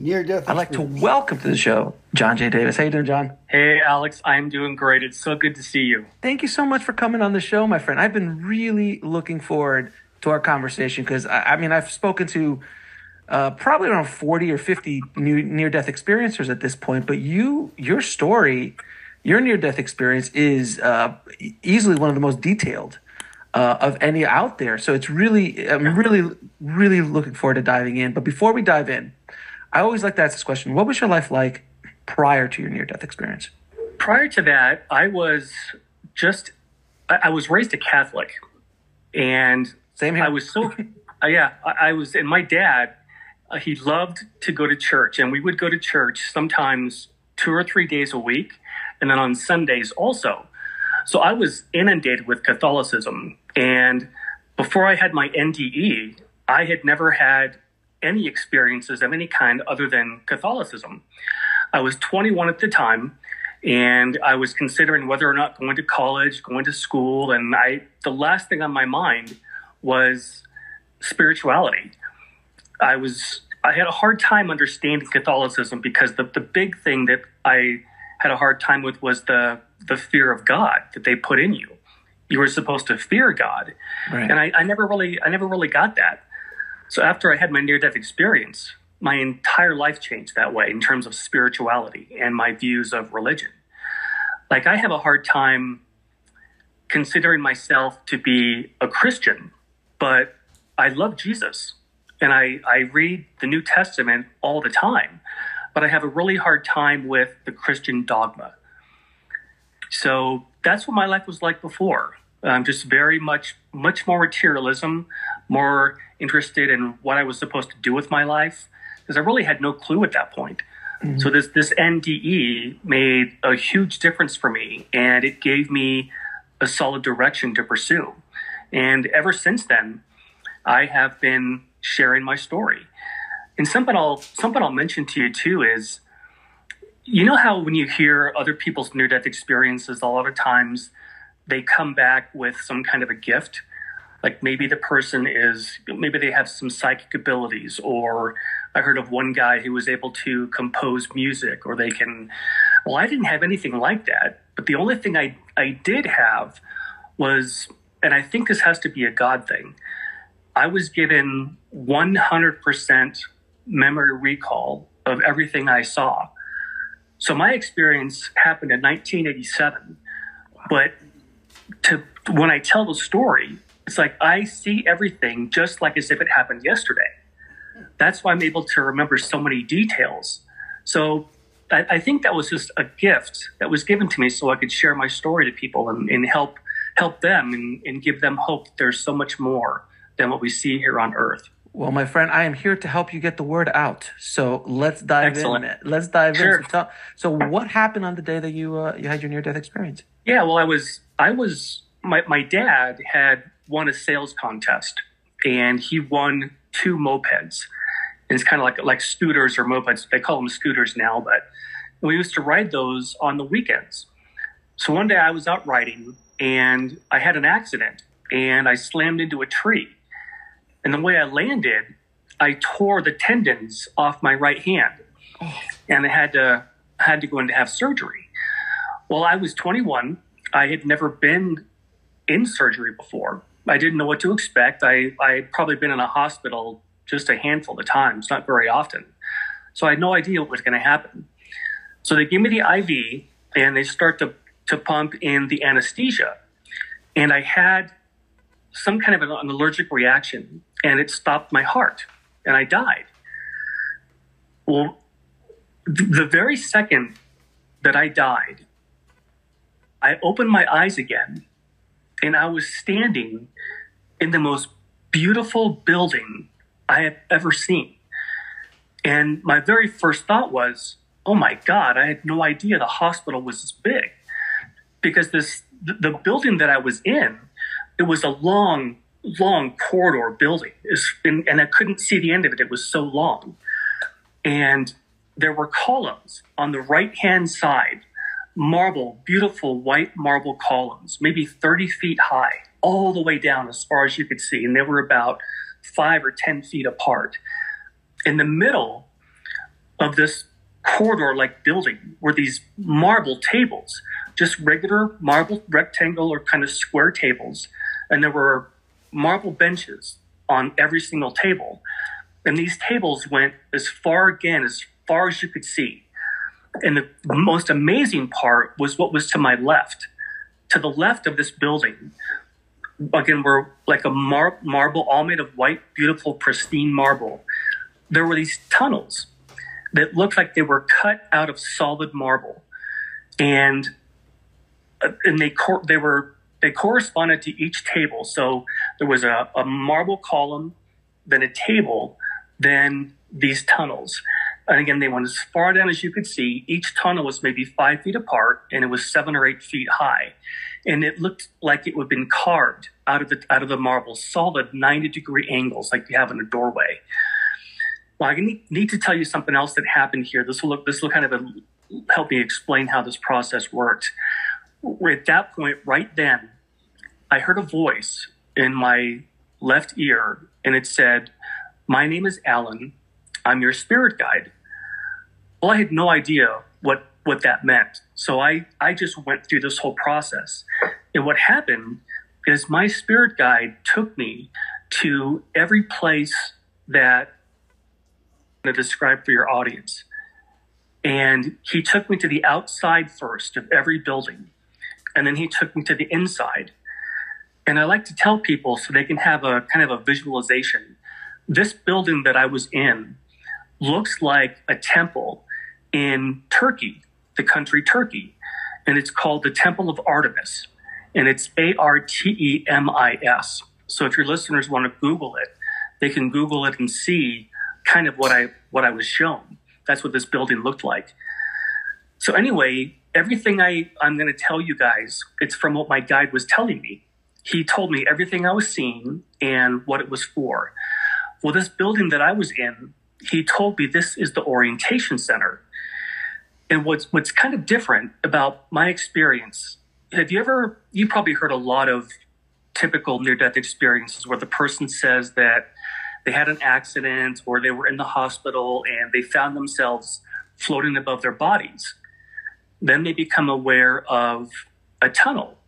near death. I'd like to welcome to the show John J. Davis. How you doing, John? Hey, Alex. I'm doing great. It's so good to see you. Thank you so much for coming on the show, my friend. I've been really looking forward to our conversation because I, I, mean I've spoken to uh, probably around 40 or 50 near death experiencers at this point, but you your story, your near death experience is uh, easily one of the most detailed. Uh, of any out there. So it's really, I'm really, really looking forward to diving in. But before we dive in, I always like to ask this question What was your life like prior to your near death experience? Prior to that, I was just, I was raised a Catholic. And same here. I was so, uh, yeah, I, I, was, and my dad, uh, he loved to go to church, and we would go to church sometimes two or three days a week, and then on Sundays also. So I was inundated with Catholicism. And before I had my NDE, I had never had any experiences of any kind other than Catholicism. I was 21 at the time and I was considering whether or not going to college, going to school, and I the last thing on my mind was spirituality. I was I had a hard time understanding Catholicism because the, the big thing that I had a hard time with was the the fear of God that they put in you. You were supposed to fear God, right. and I, I never really I never really got that. So after I had my near death experience, my entire life changed that way in terms of spirituality and my views of religion. Like I have a hard time considering myself to be a Christian, but I love Jesus and I, I read the New Testament all the time, but I have a really hard time with the Christian dogma. So that's what my life was like before. Um, just very much, much more materialism, more interested in what I was supposed to do with my life because I really had no clue at that point. Mm-hmm. So this this NDE made a huge difference for me, and it gave me a solid direction to pursue. And ever since then, I have been sharing my story. And something I'll something I'll mention to you too is, you know how when you hear other people's near death experiences, a lot of times they come back with some kind of a gift. Like maybe the person is maybe they have some psychic abilities or i heard of one guy who was able to compose music or they can well i didn't have anything like that but the only thing i i did have was and i think this has to be a god thing i was given 100% memory recall of everything i saw. So my experience happened in 1987 but to when i tell the story it's like I see everything just like as if it happened yesterday. That's why I'm able to remember so many details. So I, I think that was just a gift that was given to me so I could share my story to people and, and help help them and, and give them hope there's so much more than what we see here on earth. Well, my friend, I am here to help you get the word out. So let's dive Excellent. in. Let's dive sure. in. So, so, what happened on the day that you uh, you had your near death experience? Yeah, well, I was I was my my dad had won a sales contest and he won two mopeds. And it's kind of like like scooters or mopeds. They call them scooters now, but we used to ride those on the weekends. So one day I was out riding and I had an accident and I slammed into a tree. And the way I landed, I tore the tendons off my right hand. Oh. And I had to had to go in to have surgery. Well, I was 21. I had never been in surgery before. I didn't know what to expect. I I'd probably been in a hospital just a handful of times, not very often. So I had no idea what was going to happen. So they give me the IV and they start to, to pump in the anesthesia. And I had some kind of an allergic reaction and it stopped my heart and I died. Well, the very second that I died, I opened my eyes again and I was standing in the most beautiful building I have ever seen. And my very first thought was, oh my God, I had no idea the hospital was this big. Because this the building that I was in, it was a long, long corridor building. And, and I couldn't see the end of it. It was so long. And there were columns on the right hand side marble, beautiful white marble columns, maybe 30 feet high, all the way down as far as you could see. And they were about five or 10 feet apart. In the middle of this corridor like building were these marble tables, just regular marble rectangle or kind of square tables. And there were marble benches on every single table. And these tables went as far again, as far as you could see. And the most amazing part was what was to my left. To the left of this building, again, were like a mar- marble, all made of white, beautiful, pristine marble. There were these tunnels that looked like they were cut out of solid marble, and uh, and they cor- they were they corresponded to each table. So there was a, a marble column, then a table, then these tunnels. And again, they went as far down as you could see. Each tunnel was maybe five feet apart, and it was seven or eight feet high. And it looked like it would have been carved out of the out of the marble, solid ninety degree angles, like you have in a doorway. Well, I need, need to tell you something else that happened here. This will look, this will kind of help me explain how this process worked. At that point, right then, I heard a voice in my left ear, and it said, "My name is Alan. I'm your spirit guide." Well, I had no idea what what that meant, so I I just went through this whole process. And what happened is my spirit guide took me to every place that to describe for your audience. And he took me to the outside first of every building, and then he took me to the inside. And I like to tell people so they can have a kind of a visualization. This building that I was in looks like a temple in Turkey, the country Turkey, and it's called the Temple of Artemis, and it's A R T E M I S. So if your listeners want to Google it, they can Google it and see kind of what I what I was shown. That's what this building looked like. So anyway, everything I I'm going to tell you guys, it's from what my guide was telling me. He told me everything I was seeing and what it was for. Well, this building that I was in, he told me this is the orientation center. And what's what's kind of different about my experience, have you ever you probably heard a lot of typical near death experiences where the person says that they had an accident or they were in the hospital and they found themselves floating above their bodies. Then they become aware of a tunnel.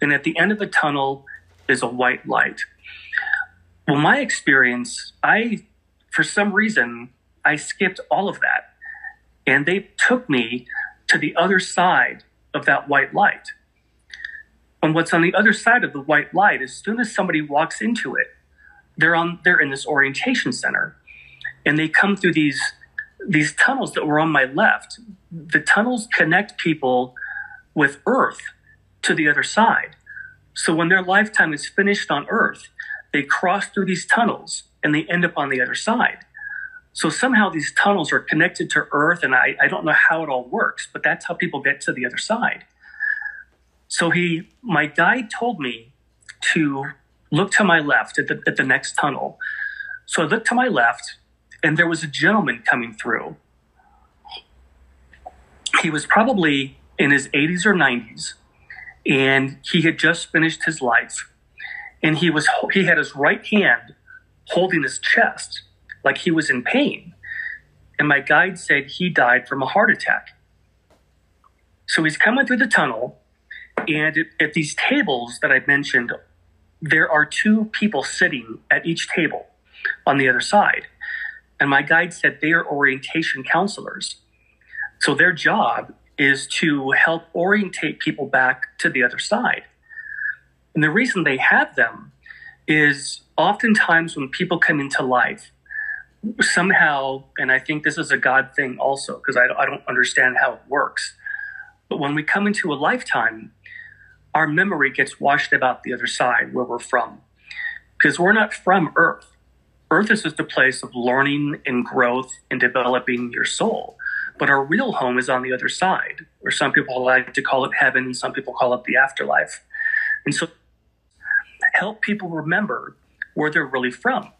And at the end of the tunnel is a white light. Well, my experience, I, for some reason, I skipped all of that. And they took me to the other side of that white light. And what's on the other side of the white light, as soon as somebody walks into it, they're on they're in this orientation center and they come through these these tunnels that were on my left the tunnels connect people with earth to the other side so when their lifetime is finished on earth they cross through these tunnels and they end up on the other side so somehow these tunnels are connected to earth and I, I don't know how it all works but that's how people get to the other side so he my guide told me to look to my left at the, at the next tunnel. So I looked to my left, and there was a gentleman coming through. He was probably in his 80s or 90s, and he had just finished his life. And he was he had his right hand holding his chest like he was in pain. And my guide said he died from a heart attack. So he's coming through the tunnel, and at, these tables that I mentioned there are two people sitting at each table on the other side. And my guide said they are orientation counselors. So their job is to help orientate people back to the other side. And the reason they have them is oftentimes when people come into life, somehow, and I think this is a God thing also, because I, I don't understand how it works. But when we come into a lifetime, our memory gets washed about the other side where we're from. Because we're not from Earth. Earth is just a place of learning and growth and developing your soul. But our real home is on the other side, or some people like to call it heaven, and some people call it the afterlife. And so help people remember where they're really from.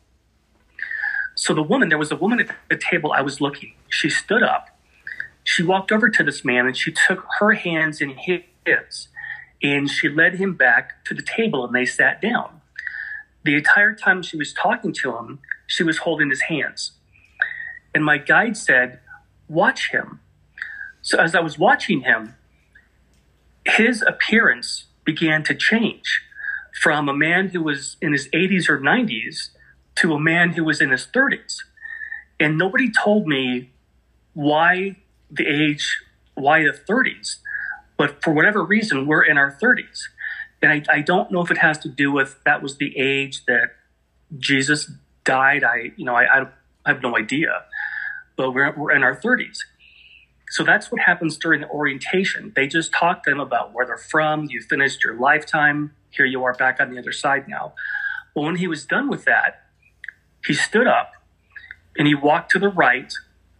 So the woman, there was a woman at the table I was looking. She stood up. She walked over to this man and she took her hands in his and she led him back to the table and they sat down. The entire time she was talking to him, she was holding his hands. And my guide said, watch him. So as I was watching him, his appearance began to change from a man who was in his 80s or 90s to a man who was in his 30s. And nobody told me why the age, why the 30s. But for whatever reason, we're in our 30s. And I, I don't know if it has to do with that was the age that Jesus died. I, you know, I, I have no idea. But we're, we're in our 30s. So that's what happens during the orientation. They just talk to them about where they're from. You finished your lifetime. Here you are back on the other side now. Well, when he was done with that, he stood up and he walked to the right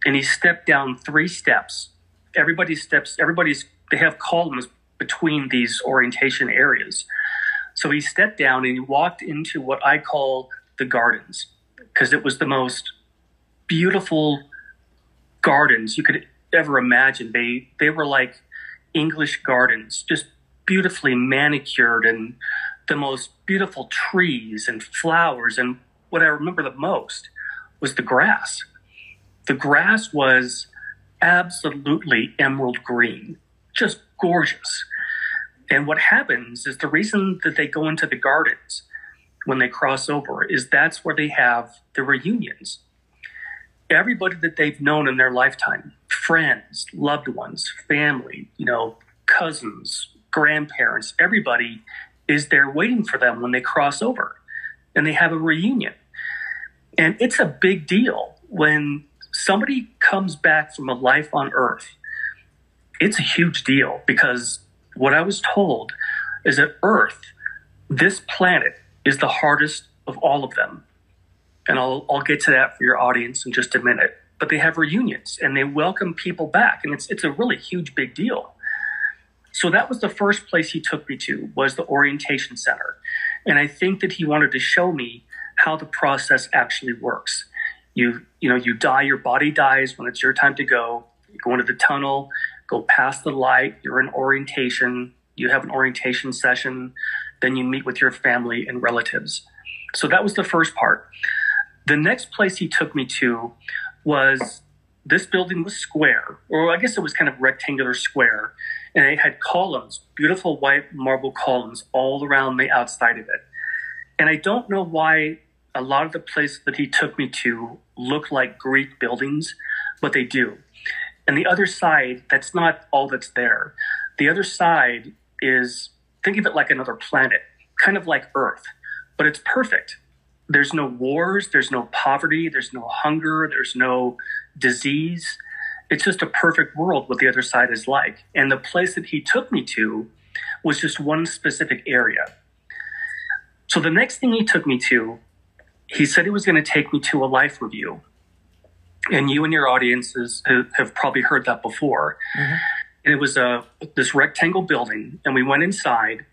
and he stepped down three steps. Everybody steps, everybody's, they have columns between these orientation areas. So he stepped down and he walked into what I call the gardens because it was the most beautiful gardens you could ever imagine. They they were like English gardens, just beautifully manicured and the most beautiful trees and flowers. And what I remember the most was the grass. The grass was absolutely emerald green, just gorgeous. And what happens is the reason that they go into the gardens when they cross over is that's where they have the reunions everybody that they've known in their lifetime friends, loved ones, family, you know, cousins, grandparents, everybody is there waiting for them when they cross over and they have a reunion. And it's a big deal when somebody comes back from a life on earth. It's a huge deal because what I was told is that Earth, this planet, is the hardest of all of them and I'll, I'll get to that for your audience in just a minute. But they have reunions and they welcome people back, and it's it's a really huge big deal. So that was the first place he took me to was the orientation center, and I think that he wanted to show me how the process actually works. You you know you die, your body dies when it's your time to go. You go into the tunnel, go past the light. You're in orientation. You have an orientation session. Then you meet with your family and relatives. So that was the first part. The next place he took me to was this building was square, or I guess it was kind of rectangular square, and it had columns, beautiful white marble columns all around the outside of it. And I don't know why a lot of the places that he took me to look like Greek buildings, but they do. And the other side, that's not all that's there. The other side is think of it like another planet, kind of like Earth, but it's perfect there's no wars, there's no poverty, there's no hunger, there's no disease. It's just a perfect world what the other side is like. And the place that he took me to was just one specific area. So the next thing he took me to, he said he was going to take me to a life review. And you and your audiences have probably heard that before. Mm-hmm. And it was a this rectangle building, and we went inside,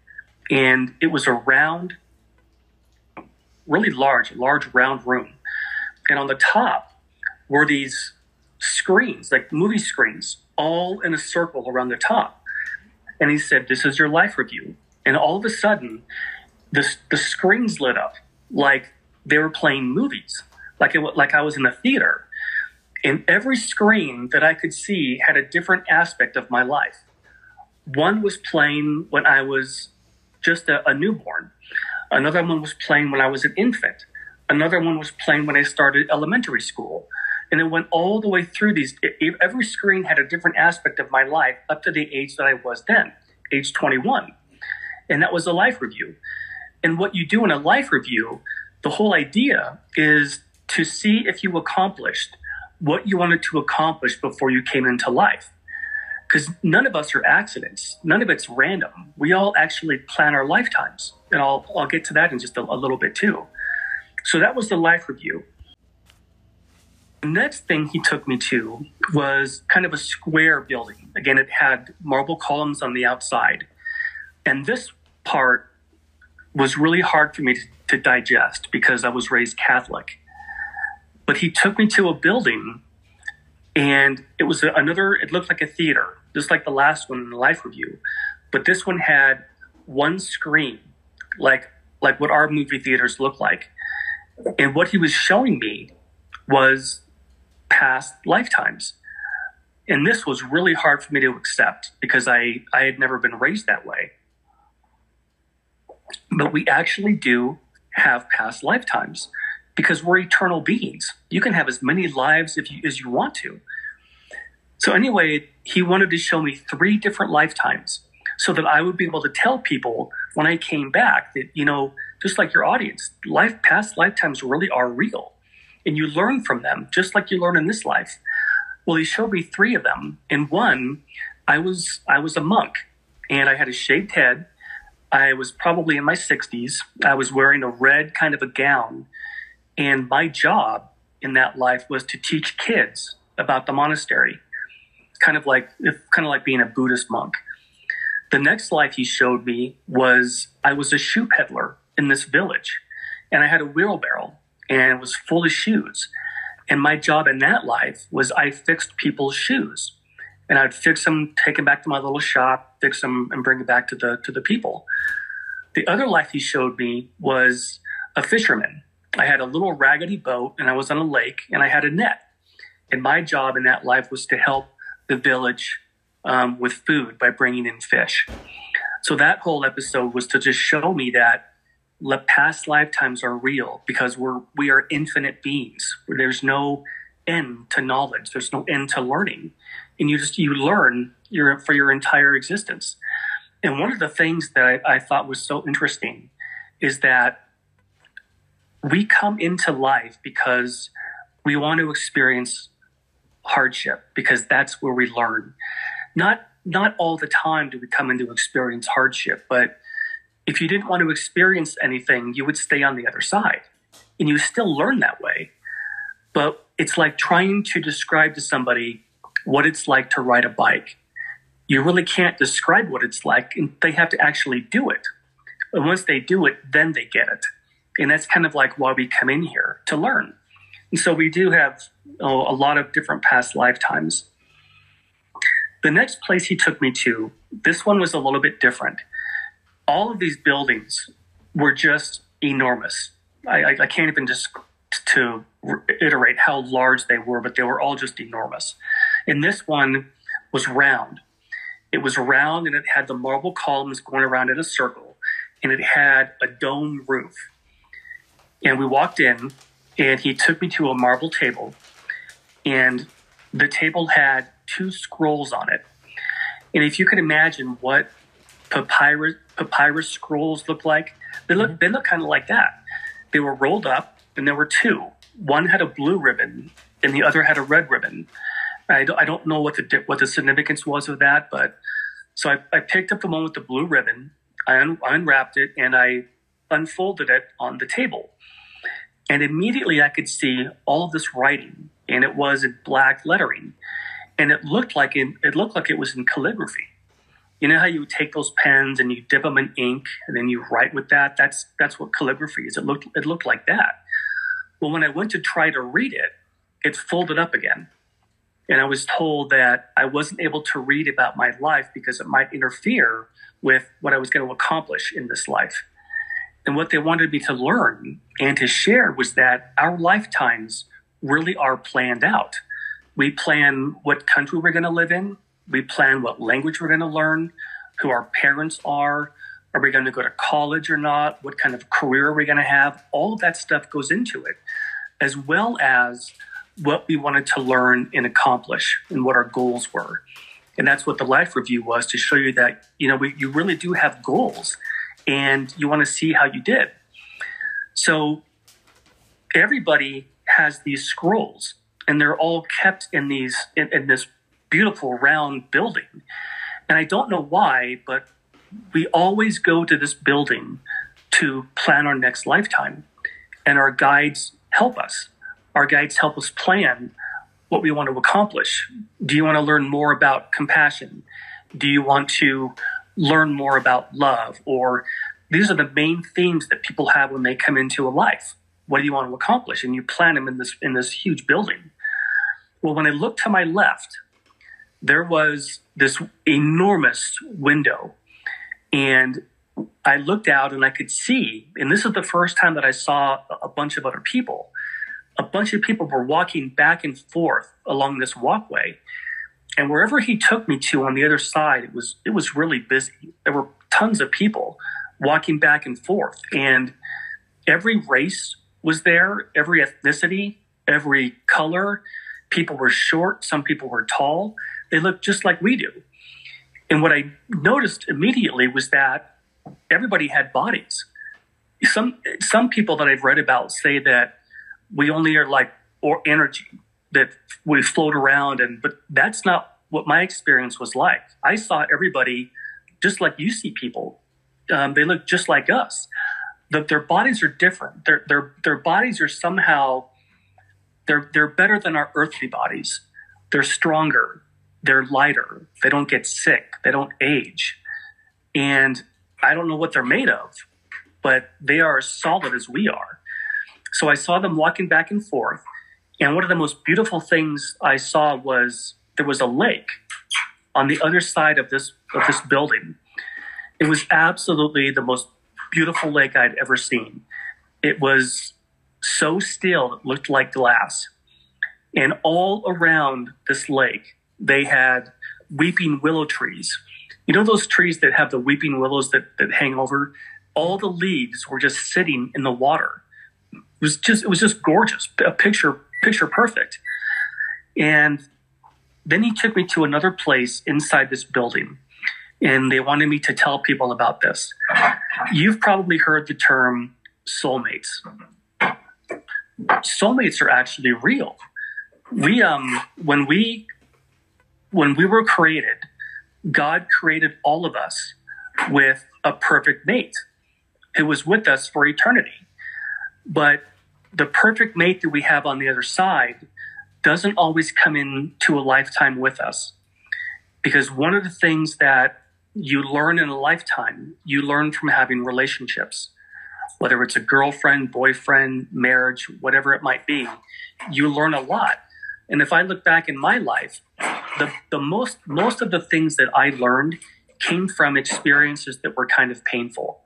and it was a round really large, large round room. And on the top were these screens, like movie screens, all in a circle around the top. And he said, This is your life review. And all of a sudden, the, the screens lit up like they were playing movies, like, it, like I was in a theater. And every screen that I could see had a different aspect of my life. One was playing when I was just a, a newborn. Another one was playing when I was an infant. Another one was playing when I started elementary school. And it went all the way through these. Every screen had a different aspect of my life up to the age that I was then, age 21. And that was a life review. And what you do in a life review, the whole idea is to see if you accomplished what you wanted to accomplish before you came into life because none of us are accidents. None of it's random. We all actually plan our lifetimes. And I'll, I'll get to that in just a, a little bit too. So that was the life review. The next thing he took me to was kind of a square building. Again, it had marble columns on the outside. And this part was really hard for me to, to digest because I was raised Catholic. But he took me to a building and it was another, it looked like a theater, just like the last one in the life review. But this one had one screen, like, like what our movie theaters look like. And what he was showing me was past lifetimes. And this was really hard for me to accept because I, I had never been raised that way. But we actually do have past lifetimes because we're eternal beings. You can have as many lives if you, as you want to. So, anyway, he wanted to show me three different lifetimes so that I would be able to tell people when I came back that, you know, just like your audience, life past lifetimes really are real. And you learn from them, just like you learn in this life. Well, he showed me three of them. In one, I was I was a monk and I had a shaved head. I was probably in my 60s. I was wearing a red kind of a gown. And my job in that life was to teach kids about the monastery. Kind of like kind of like being a Buddhist monk. The next life he showed me was I was a shoe peddler in this village, and I had a wheelbarrow and it was full of shoes. And my job in that life was I fixed people's shoes, and I'd fix them, take them back to my little shop, fix them, and bring it back to the to the people. The other life he showed me was a fisherman. I had a little raggedy boat, and I was on a lake, and I had a net. And my job in that life was to help the village um, with food by bringing in fish. So that whole episode was to just show me that past lifetimes are real because we're we are infinite beings. There's no end to knowledge. There's no end to learning, and you just you learn your for your entire existence. And one of the things that I, I thought was so interesting is that we come into life because we want to experience hardship because that's where we learn not not all the time do we come into experience hardship, but if you didn't want to experience anything, you would stay on the other side. And you still learn that way. But it's like trying to describe to somebody what it's like to ride a bike. You really can't describe what it's like, and they have to actually do it. And once they do it, then they get it. And that's kind of like why we come in here to learn. And so we do have oh, a lot of different past lifetimes. The next place he took me to, this one was a little bit different. All of these buildings were just enormous. I, I, can't even just to iterate how large they were, but they were all just enormous. And this one was round. It was round and it had the marble columns going around in a circle, and it had a dome roof. And we walked in, and he took me to a marble table, and the table had two scrolls on it. And if you can imagine what papyrus papyrus scrolls look like, they look mm-hmm. they look kind of like that. They were rolled up, and there were two. One had a blue ribbon, and the other had a red ribbon. I don't, I don't know what the what the significance was of that, but so I, I picked up the one with the blue ribbon. I, un, I unwrapped it and I unfolded it on the table, and immediately I could see all of this writing, and it was in black lettering and it looked like it, it looked like it was in calligraphy. You know how you take those pens and you dip them in ink and then you write with that? That's that's what calligraphy is. It looked it looked like that. Well, when I went to try to read it, it's folded up again. And I was told that I wasn't able to read about my life because it might interfere with what I was going to accomplish in this life. And what they wanted me to learn and to share was that our lifetimes really are planned out we plan what country we're going to live in. We plan what language we're going to learn, who our parents are. Are we going to go to college or not? What kind of career are we going to have? All of that stuff goes into it, as well as what we wanted to learn and accomplish and what our goals were. And that's what the life review was to show you that, you know, we, you really do have goals and you want to see how you did. So everybody has these scrolls and they're all kept in these in, in this beautiful round building. And I don't know why, but we always go to this building to plan our next lifetime. And our guides help us. Our guides help us plan what we want to accomplish. Do you want to learn more about compassion? Do you want to learn more about love? Or these are the main themes that people have when they come into a life. What do you want to accomplish? And you plan them in this in this huge building. Well, when I looked to my left, there was this enormous window. And I looked out and I could see, and this is the first time that I saw a bunch of other people. A bunch of people were walking back and forth along this walkway. And wherever he took me to on the other side, it was it was really busy. There were tons of people walking back and forth, and every race was there, every ethnicity, every color. People were short, some people were tall. They looked just like we do. And what I noticed immediately was that everybody had bodies. Some some people that I've read about say that we only are like or energy that we float around and but that's not what my experience was like. I saw everybody just like you see people. Um, they look just like us. The, their bodies are different. Their their their bodies are somehow they're they're better than our earthly bodies. They're stronger. They're lighter. They don't get sick. They don't age. And I don't know what they're made of, but they are as solid as we are. So I saw them walking back and forth. And one of the most beautiful things I saw was there was a lake on the other side of this of this building. It was absolutely the most beautiful lake I'd ever seen. It was so still it looked like glass. And all around this lake, they had weeping willow trees. You know those trees that have the weeping willows that, that hang over? All the leaves were just sitting in the water. It was just it was just gorgeous. A picture picture perfect. And then he took me to another place inside this building and they wanted me to tell people about this. You've probably heard the term soulmates. Soulmates are actually real. We um when we when we were created, God created all of us with a perfect mate who was with us for eternity. But the perfect mate that we have on the other side doesn't always come into a lifetime with us. Because one of the things that you learn in a lifetime, you learn from having relationships, whether it's a girlfriend, boyfriend, marriage, whatever it might be, you learn a lot. And if I look back in my life, the, the most most of the things that I learned came from experiences that were kind of painful.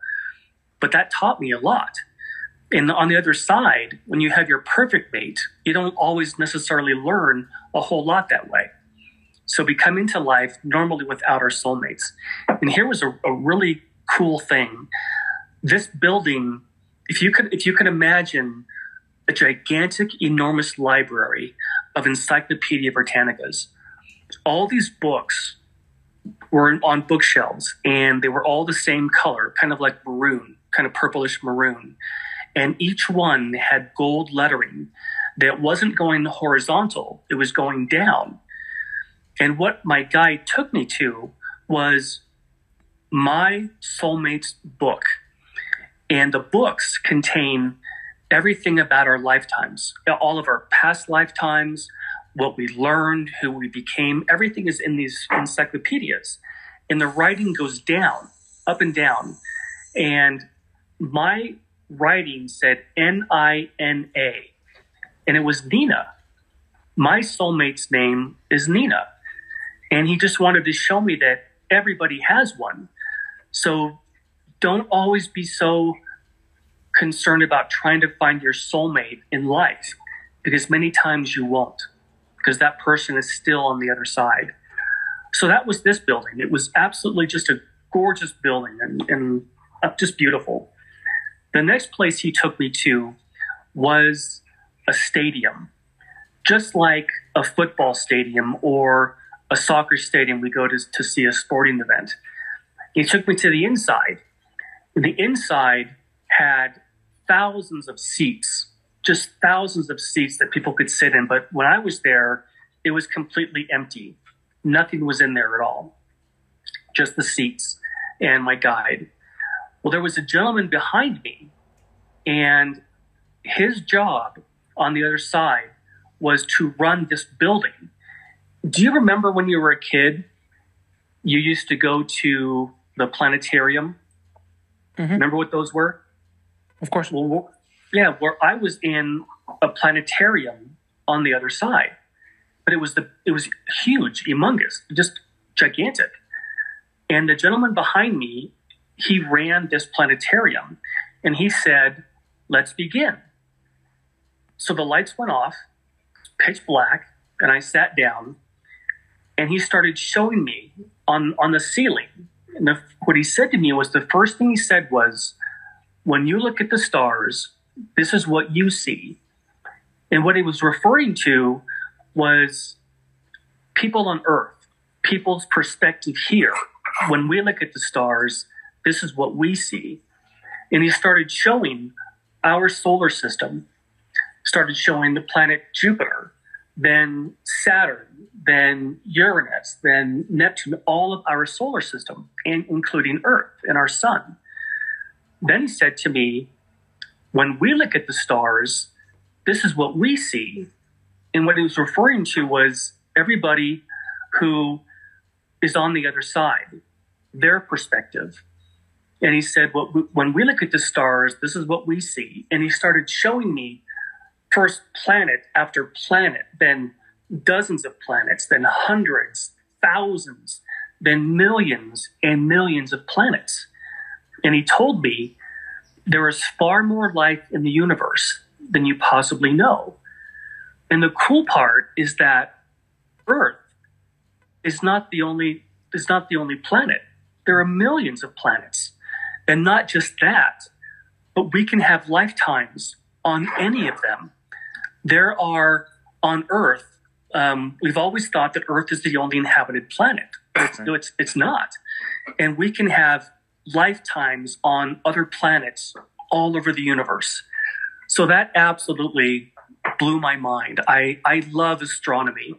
But that taught me a lot. And on the other side, when you have your perfect mate, you don't always necessarily learn a whole lot that way. So we come into life normally without our soulmates. And here was a, a really cool thing. This building, if you could if you could imagine a gigantic, enormous library of Encyclopedia Britannicas, all these books were on bookshelves and they were all the same color, kind of like maroon, kind of purplish maroon. And each one had gold lettering that wasn't going horizontal, it was going down. And what my guide took me to was my soulmate's book. And the books contain everything about our lifetimes, all of our past lifetimes, what we learned, who we became. Everything is in these encyclopedias. And the writing goes down, up and down. And my writing said N I N A. And it was Nina. My soulmate's name is Nina. And he just wanted to show me that everybody has one. So don't always be so concerned about trying to find your soulmate in life because many times you won't because that person is still on the other side. So that was this building. It was absolutely just a gorgeous building and, and uh, just beautiful. The next place he took me to was a stadium, just like a football stadium or a soccer stadium we go to, to see a sporting event. He took me to the inside. The inside had thousands of seats, just thousands of seats that people could sit in. But when I was there, it was completely empty. Nothing was in there at all, just the seats and my guide. Well, there was a gentleman behind me, and his job on the other side was to run this building do you remember when you were a kid, you used to go to the planetarium? Mm-hmm. Remember what those were? Of course. Well, yeah, where I was in a planetarium on the other side, but it was the it was huge, humongous, just gigantic. And the gentleman behind me, he ran this planetarium, and he said, "Let's begin." So the lights went off, pitch black, and I sat down and he started showing me on on the ceiling. And the, what he said to me was the first thing he said was, "When you look at the stars, this is what you see." And what he was referring to was people on Earth, people's perspective here. When we look at the stars, this is what we see. And he started showing our solar system, started showing the planet Jupiter, then Saturn, then Uranus, then Neptune, all of our solar system, and including Earth and our sun. Then he said to me, when we look at the stars, this is what we see. And what he was referring to was everybody who is on the other side, their perspective. And he said, well, when we look at the stars, this is what we see. And he started showing me first planet after planet, then dozens of planets, then hundreds, thousands, then millions and millions of planets. And he told me there is far more life in the universe than you possibly know. And the cool part is that Earth is not the only is not the only planet. There are millions of planets. And not just that, but we can have lifetimes on any of them. There are on Earth, um, we've always thought that Earth is the only inhabited planet, it's, no, it's, it's not. And we can have lifetimes on other planets all over the universe. So that absolutely blew my mind. I, I love astronomy.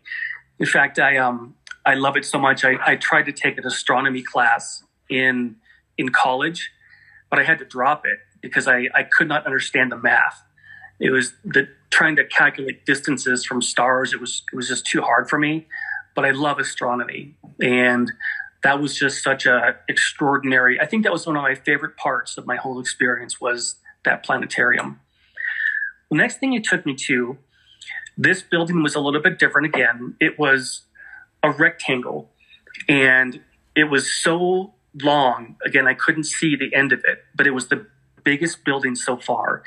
In fact, I um I love it so much. I, I tried to take an astronomy class in in college, but I had to drop it because I, I could not understand the math. It was the trying to calculate distances from stars. It was it was just too hard for me. But I love astronomy, and that was just such a extraordinary. I think that was one of my favorite parts of my whole experience was that planetarium. The next thing he took me to, this building was a little bit different again. It was a rectangle and it was so long. Again, I couldn't see the end of it, but it was the biggest building so far.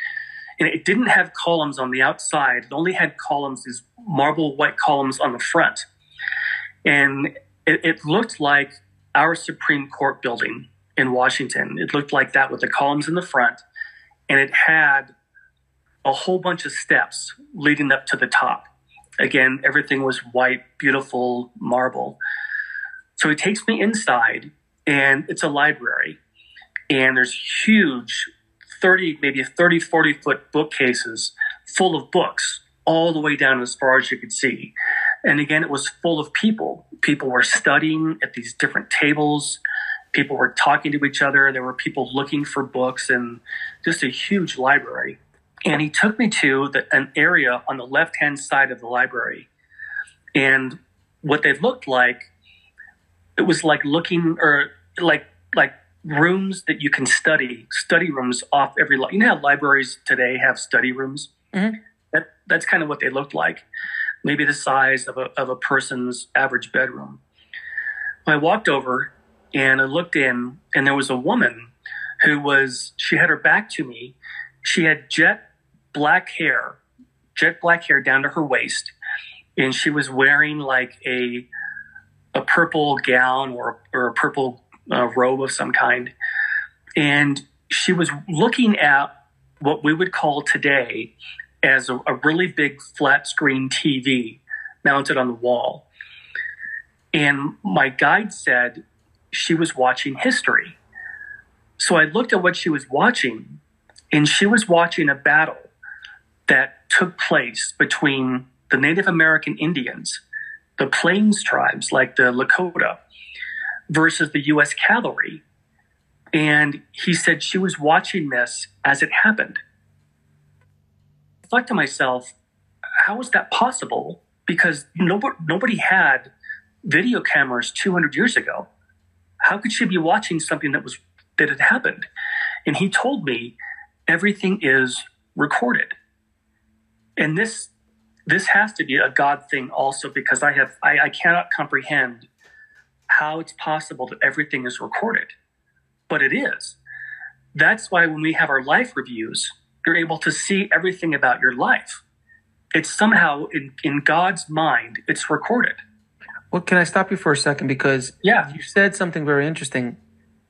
And it didn't have columns on the outside. It only had columns, these marble white columns on the front. And it, it looked like our Supreme Court building in Washington. It looked like that with the columns in the front. And it had a whole bunch of steps leading up to the top. Again, everything was white, beautiful marble. So he takes me inside, and it's a library. And there's huge 30, maybe 30, 40 foot bookcases full of books all the way down as far as you could see. And again, it was full of people. People were studying at these different tables. People were talking to each other. There were people looking for books and just a huge library and he took me to the, an area on the left hand side of the library and what they looked like it was like looking or like like rooms that you can study study rooms off every you know how libraries today have study rooms? Mm-hmm. that that's kind of what they looked like. Maybe the size of a, of a person's average bedroom. I walked over and i looked in and there was a woman who was she had her back to me. She had jet black hair, jet black hair down to her waist, and she was wearing like a a purple gown or or a purple uh, robe of some kind, and she was looking at what we would call today as a, a really big flat screen TV mounted on the wall. And my guide said she was watching history. So I looked at what she was watching, and she was watching a battle that took place between the Native American Indians, the Plains tribes like the Lakota, versus the US cavalry. And he said she was watching this as it happened. I thought to myself, how is that possible? Because nobody, nobody had video cameras 200 years ago. How could she be watching something that was that had happened? And he told me everything is recorded and this this has to be a God thing also because I have I, I cannot comprehend how it's possible that everything is recorded, but it is. That's why when we have our life reviews, you're able to see everything about your life. It's somehow in, in God's mind, it's recorded. Well, can I stop you for a second? Because Yeah. you said something very interesting.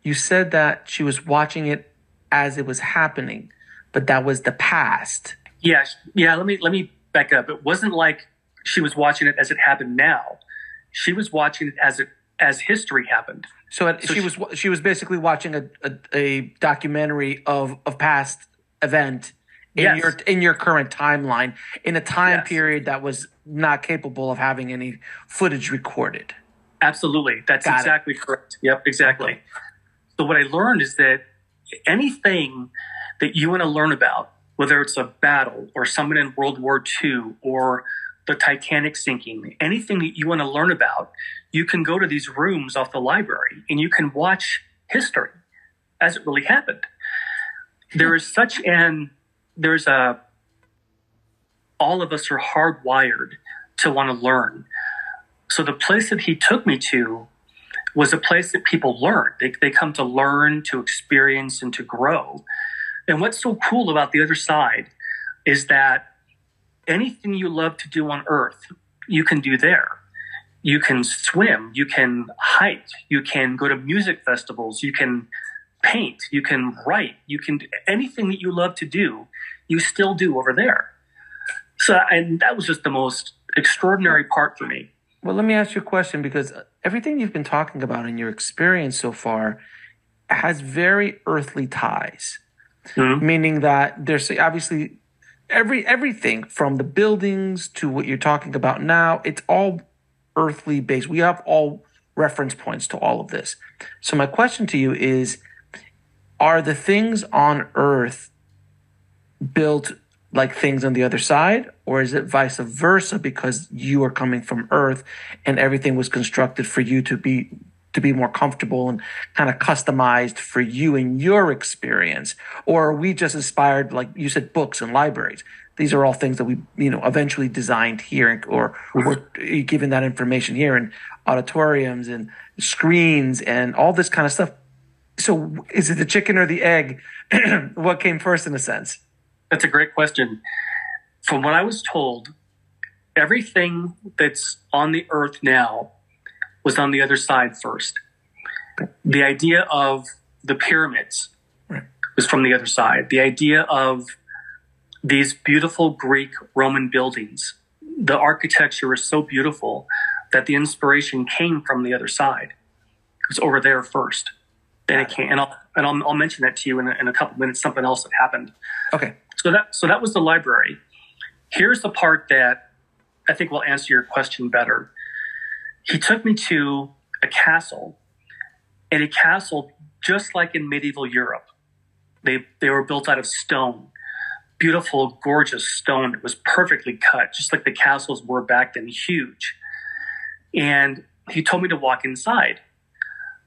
You said that she was watching it as it was happening, but that was the past. Yeah, yeah. Let me let me back up. It wasn't like she was watching it as it happened now. She was watching it as it as history happened. So, it, So she she- was she was basically watching a, a, a documentary of of past event in Yes. your in your current timeline in a time Yes. period that was not capable of having any footage recorded. Absolutely, that's Got it. exactly correct. Yep, exactly. So what I learned is that anything that you want to learn about, whether it's a battle or someone in World War II or the Titanic sinking, anything that you want to learn about, you can go to these rooms off the library and you can watch history as it really happened. There is such an there's a all of us are hardwired to want to learn. So the place that he took me to was a place that people learn. They, they come to learn, to experience, and to grow. And what's so cool about the other side is that anything you love to do on earth, you can do there. You can swim, you can hike, you can go to music festivals, you can paint, you can write, you can anything that you love to do, you still do over there. So, and that was just the most extraordinary part for me. Well, let me ask you a question because uh, everything you've been talking about in your experience so far has very earthly ties, Mhm. meaning that there's obviously every everything from the buildings to what you're talking about now. It's all earthly based. We have all reference points to all of this. So my question to you is: Are the things on Earth built like things on the other side, or is it vice versa because you are coming from Earth and everything was constructed for you to be to be more comfortable and kind of customized for you and your experience? Or are we just inspired, like you said, books and libraries? These are all things that we, you know, eventually designed here, or or mm-hmm. given that information here in auditoriums and screens and all this kind of stuff. So, is it the chicken or the egg? what came first, in a sense? That's a great question. From what I was told, everything that's on the earth now was on the other side first. The idea of the pyramids Right. was from the other side. The idea of these beautiful Greek Roman buildings, the architecture is so beautiful that the inspiration came from the other side. It was over there first. Then it came, and I'll and I'll, I'll mention that to you in a, in a couple minutes. Something else that happened. Okay. So that so that was the library. Here's the part that I think will answer your question better. He took me to a castle, and a castle just like in medieval Europe. They they were built out of stone, beautiful, gorgeous stone that was perfectly cut, just like the castles were back then, huge. And he told me to walk inside.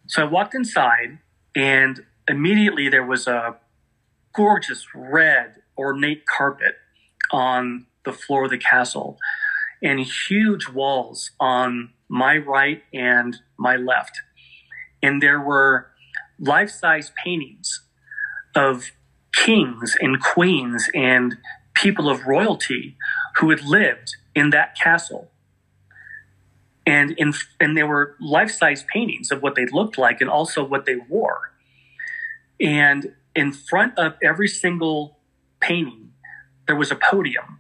So I walked inside, and immediately there was a gorgeous red ornate carpet on the floor of the castle and huge walls on my right and my left. And there were life size paintings of kings and queens and people of royalty who had lived in that castle. And, in, and there were life size paintings of what they looked like and also what they wore. And in front of every single painting, there was a podium.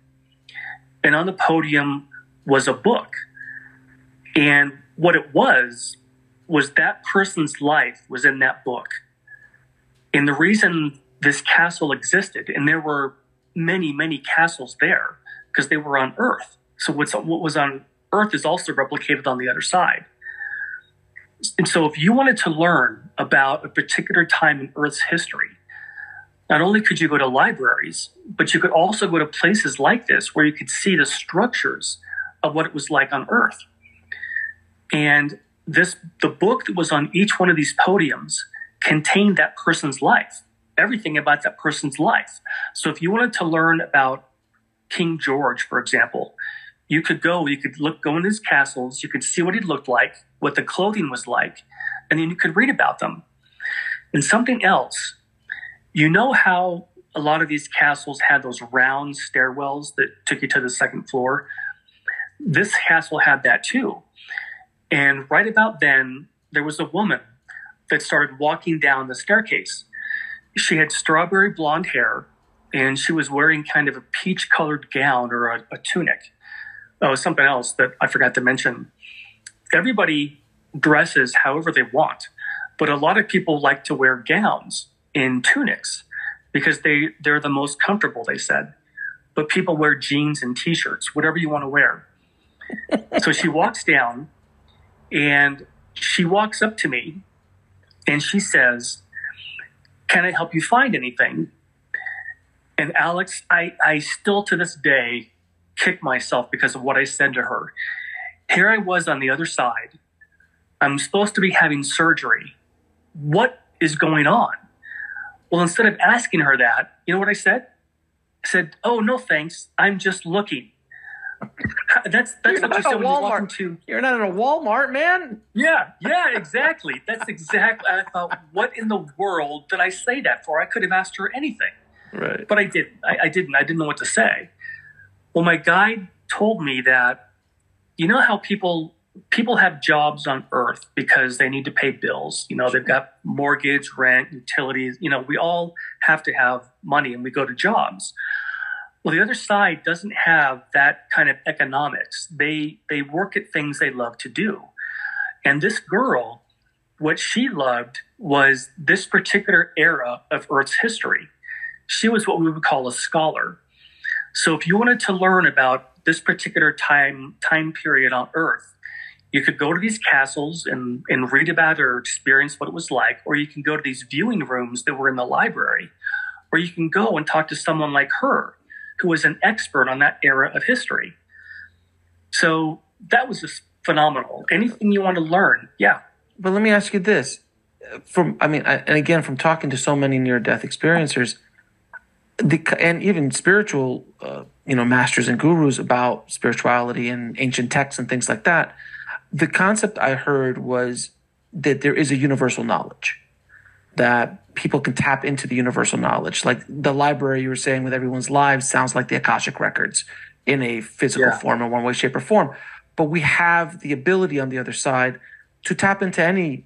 And on the podium was a book. And what it was, was that person's life was in that book. And the reason this castle existed, and there were many, many castles there because they were on Earth. So what's, what was on Earth is also replicated on the other side. And so if you wanted to learn about a particular time in Earth's history, not only could you go to libraries, but you could also go to places like this where you could see the structures of what it was like on Earth. And this the book that was on each one of these podiums contained that person's life, everything about that person's life. So if you wanted to learn about King George, for example, you could go, you could look, go in his castles, you could see what he looked like, what the clothing was like, and then you could read about them. And something else, you know how a lot of these castles had those round stairwells that took you to the second floor? This castle had that too. And right about then, there was a woman that started walking down the staircase. She had strawberry blonde hair and she was wearing kind of a peach colored gown or a, a tunic. Oh, something else that I forgot to mention. Everybody dresses however they want, but a lot of people like to wear gowns in tunics because they, they're the most comfortable, they said. But people wear jeans and t shirts, whatever you want to wear. so she walks down and she walks up to me and she says, Can I help you find anything? And Alex, I, I still to this day kick myself because of what I said to her. Here I was on the other side. I'm supposed to be having surgery. What is going on? Well, instead of asking her that, you know what I said? I said, Oh, no, thanks. I'm just looking. That's that's You're not a when you walk Walmart. into You're not in a Walmart, man. yeah, yeah, exactly. That's exactly. I thought, what in the world did I say that for? I could have asked her anything, Right. but I didn't. I, I didn't. I didn't know what to say. Well, my guide told me that you know how people people have jobs on Earth because they need to pay bills. You know, they've got mortgage, rent, utilities. You know, we all have to have money, and we go to jobs. Well, the other side doesn't have that kind of economics. They they work at things they love to do. And this girl, what she loved was this particular era of Earth's history. She was what we would call a scholar. So if you wanted to learn about this particular time time period on Earth, you could go to these castles and, and read about it or experience what it was like, or you can go to these viewing rooms that were in the library, or you can go and talk to someone like her, who was an expert on that era of history. So that was just phenomenal. Anything you want to learn, yeah, But let me ask you this: from I mean, I, and again, from talking to so many near-death experiencers, the and even spiritual, uh, you know, masters and gurus about spirituality and ancient texts and things like that, the concept I heard was that there is a universal knowledge that people can tap into the universal knowledge. Like the library you were saying with everyone's lives sounds like the Akashic records in a physical Yeah. form in one way, shape, or form. But we have the ability on the other side to tap into any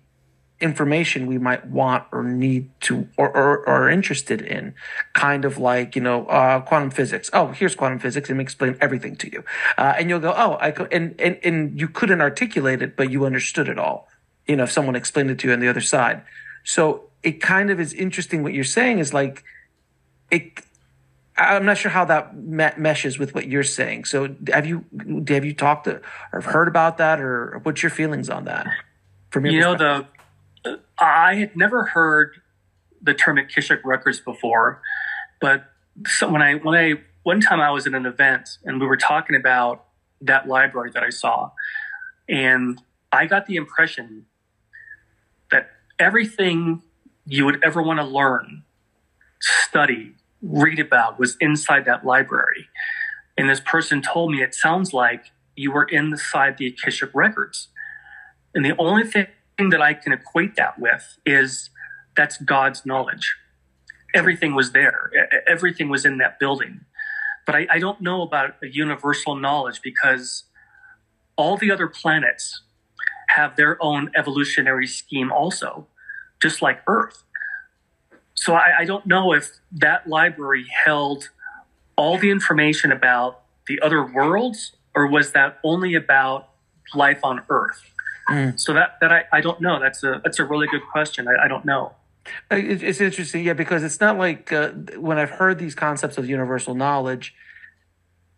information we might want or need to or, or, or are interested in kind of like you know uh, quantum physics oh here's quantum physics and me explain everything to you uh, and you'll go oh i could and, and and you couldn't articulate it but you understood it all you know if someone explained it to you on the other side so it kind of is interesting what you're saying is like it i'm not sure how that me- meshes with what you're saying. So have you have you talked to, or heard about that or what's your feelings on that from your you know the uh, i had never heard the term Akashic records before but so when i when i one time i was at an event and we were talking about that library that i saw and i got the impression that everything you would ever want to learn study read about was inside that library and this person told me it sounds like you were inside the Akashic records and the only thing that I can equate that with is that's God's knowledge. Everything was there, everything was in that building. But I, I don't know about a universal knowledge because all the other planets have their own evolutionary scheme also, just like Earth. So I, I don't know if that library held all the information about the other worlds or was that only about life on Earth? So that that I, I don't know. That's a that's a really good question. I, I don't know. Uh, It's interesting, yeah, because it's not like uh, when I've heard these concepts of universal knowledge,